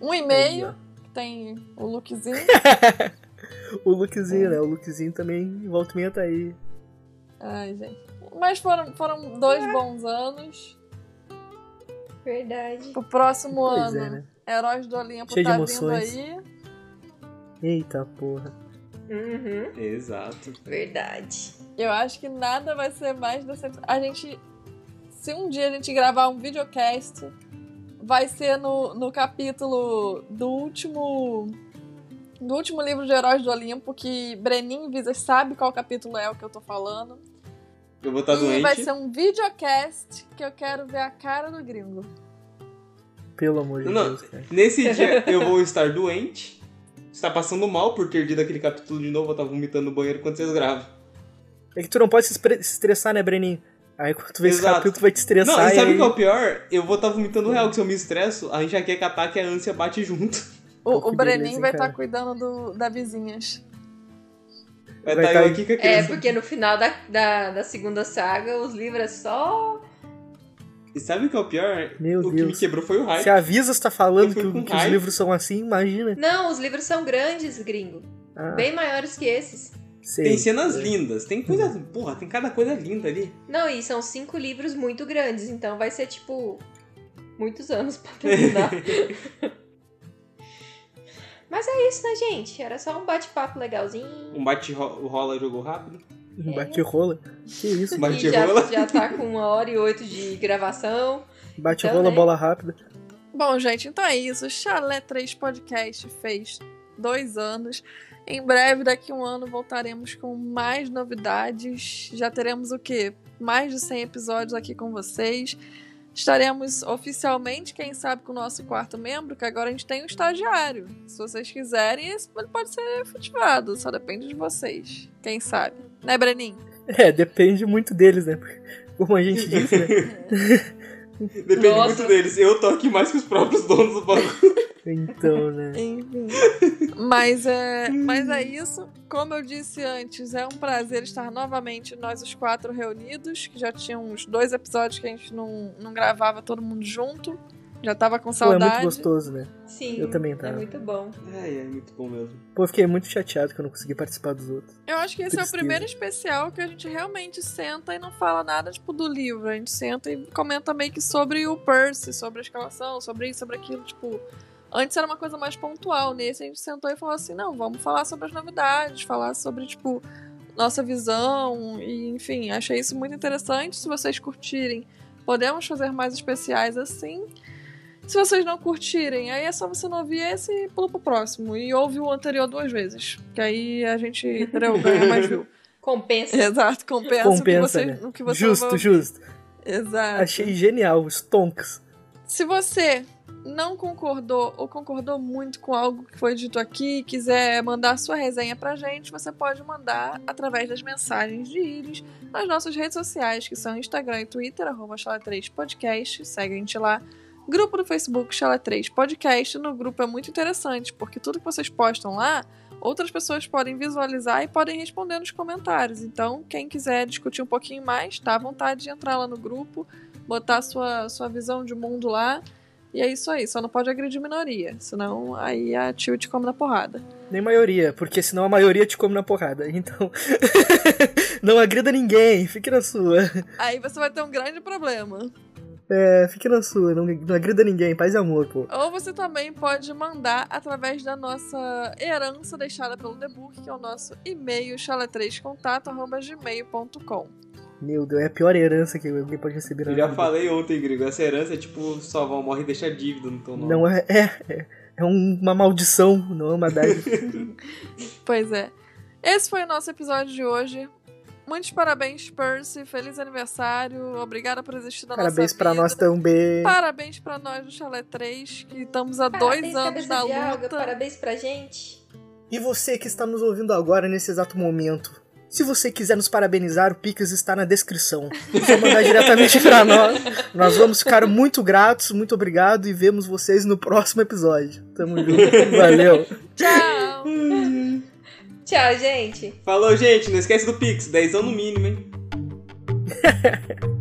Um e meio, que tem o lookzinho. (laughs) o lookzinho, né? O lookzinho também volta e meia tá aí. Ai, gente. Mas foram, foram dois é. bons anos. Verdade. O próximo pois ano, é, né? Heróis do Olimpo Cheio tá vindo aí. Eita porra. Uhum. Exato. Verdade. Eu acho que nada vai ser mais decepcionante. A gente. Se um dia a gente gravar um videocast, vai ser no, no capítulo do último. Do último livro de Heróis do Olimpo, que Brenin Visa sabe qual capítulo é o que eu tô falando. Eu vou estar tá e doente. vai ser um videocast que eu quero ver a cara do gringo. Pelo amor de não, Deus, cara. Nesse dia eu vou estar doente está passando mal por ter lido aquele capítulo de novo, eu tava vomitando no banheiro quando vocês gravam. É que tu não pode se estressar, né, Breninho? Aí quando tu vê Exato. esse capítulo, tu vai te estressar. Não, e sabe o aí... que é o pior? Eu vou estar tá vomitando real, que se eu me estresso, a enxaqueca ataque e a ânsia bate junto. O, que o Breninho vai estar cara? cuidando do, da vizinhas. Vai Vai tá aí. aqui com a É, criança. porque no final da, da, da segunda saga, os livros é só. E sabe o que é o pior? Meu o que me Deus. quebrou foi o hype. Se a Visa está falando que, com que os livros são assim, imagina. Não, os livros são grandes, gringo. Ah, Bem maiores que esses. sei. Tem cenas lindas, tem coisa. Porra, tem cada coisa linda ali. Não, e são cinco livros muito grandes, então vai ser tipo. Muitos anos pra (laughs) terminar. Mas é isso, né, gente? Era só um bate-papo legalzinho. Um bate-rola jogo rápido. Um bate-rola. Que isso? Bate-rola. já, já tá com uma hora e oito de gravação. Bate-rola, Então, né? bola rápida. Bom, gente, então é isso. O Chalé 3 Podcast fez dois anos. Em breve, daqui a um ano, voltaremos com mais novidades. Já teremos o quê? Mais de 100 episódios aqui com vocês. Estaremos oficialmente, quem sabe, com o nosso quarto membro, que agora a gente tem um estagiário. Se vocês quiserem, esse ele pode ser efetivado. Só depende de vocês. Quem sabe? Né, Breninho? É, depende muito deles, né? Como a gente (laughs) disse, né? (laughs) Depende Nossa. muito deles. Eu tô aqui mais que os próprios donos do bagulho. Então, né? Enfim. mas, é, mas é isso. Como eu disse antes, é um prazer estar novamente nós os quatro reunidos, que já tinha uns dois episódios que a gente não, não gravava todo mundo junto. Já tava com Pô, é saudade. muito gostoso, né? Sim. Eu também É tava. muito bom. É, é muito bom mesmo. Pô, eu fiquei muito chateado que eu não consegui participar dos outros. Eu acho que esse é o primeiro especial que a gente realmente senta e não fala nada, tipo, do livro. A gente senta e comenta meio que sobre o Percy, sobre a escalação, sobre isso, sobre aquilo, tipo... Antes era uma coisa mais pontual. Nesse a gente sentou e falou assim, não, vamos falar sobre as novidades, falar sobre, tipo, nossa visão. E, enfim, achei isso muito interessante. Se vocês curtirem, podemos fazer mais especiais assim. Se vocês não curtirem, aí é só você não ouvir esse e pula pro próximo. E ouve o anterior duas vezes. Que aí a gente entendeu, (laughs) ganha mais view. Compensa. Exato, compensa, Compensa, o que você, né? o que você Justo, justo. Exato. Achei genial, os tonks. Se você não concordou ou concordou muito com algo que foi dito aqui e quiser mandar sua resenha pra gente, você pode mandar através das mensagens de íris nas nossas redes sociais, que são Instagram e Twitter, arroba Chala3podcast, segue a gente lá. Grupo do Facebook Chala3 Podcast. No grupo é muito interessante, porque tudo que vocês postam lá, outras pessoas podem visualizar e podem responder nos comentários. Então, quem quiser discutir um pouquinho mais, tá à vontade de entrar lá no grupo, botar sua, sua visão de mundo lá. E é isso aí, só não pode agredir minoria, senão aí a tio te come na porrada. Nem maioria, porque senão a maioria te come na porrada. Então, (laughs) não agrida ninguém, fique na sua. Aí você vai ter um grande problema. É, fique na sua, não, não agrida ninguém, paz e amor, pô. Ou você também pode mandar através da nossa herança deixada pelo The Book, que é o nosso e-mail chala3contato.gmail.com. Meu Deus, é a pior herança que alguém pode receber na Eu já vida. falei ontem, Grigo. Essa herança é tipo, sua avó morre e deixa dívida no teu nome. Não é, é, é, é uma maldição, não é uma dádiva. (laughs) Pois é. Esse foi o nosso episódio de hoje. Muitos parabéns, Percy. Feliz aniversário. Obrigada por existir na Parabéns nossa pra vida. nós também. Parabéns pra nós do Chalé 3, que estamos há Parabéns, dois anos na alga, luta. Parabéns pra gente. E você que está nos ouvindo agora nesse exato momento, se você quiser nos parabenizar, o Pix está na descrição. Só mandar diretamente pra nós. Nós vamos ficar muito gratos, muito obrigado e vemos vocês no próximo episódio. Tamo junto. Valeu. Tchau! Tchau, gente. Falou, gente. Não esquece do Pix. 10 no mínimo, hein? (laughs)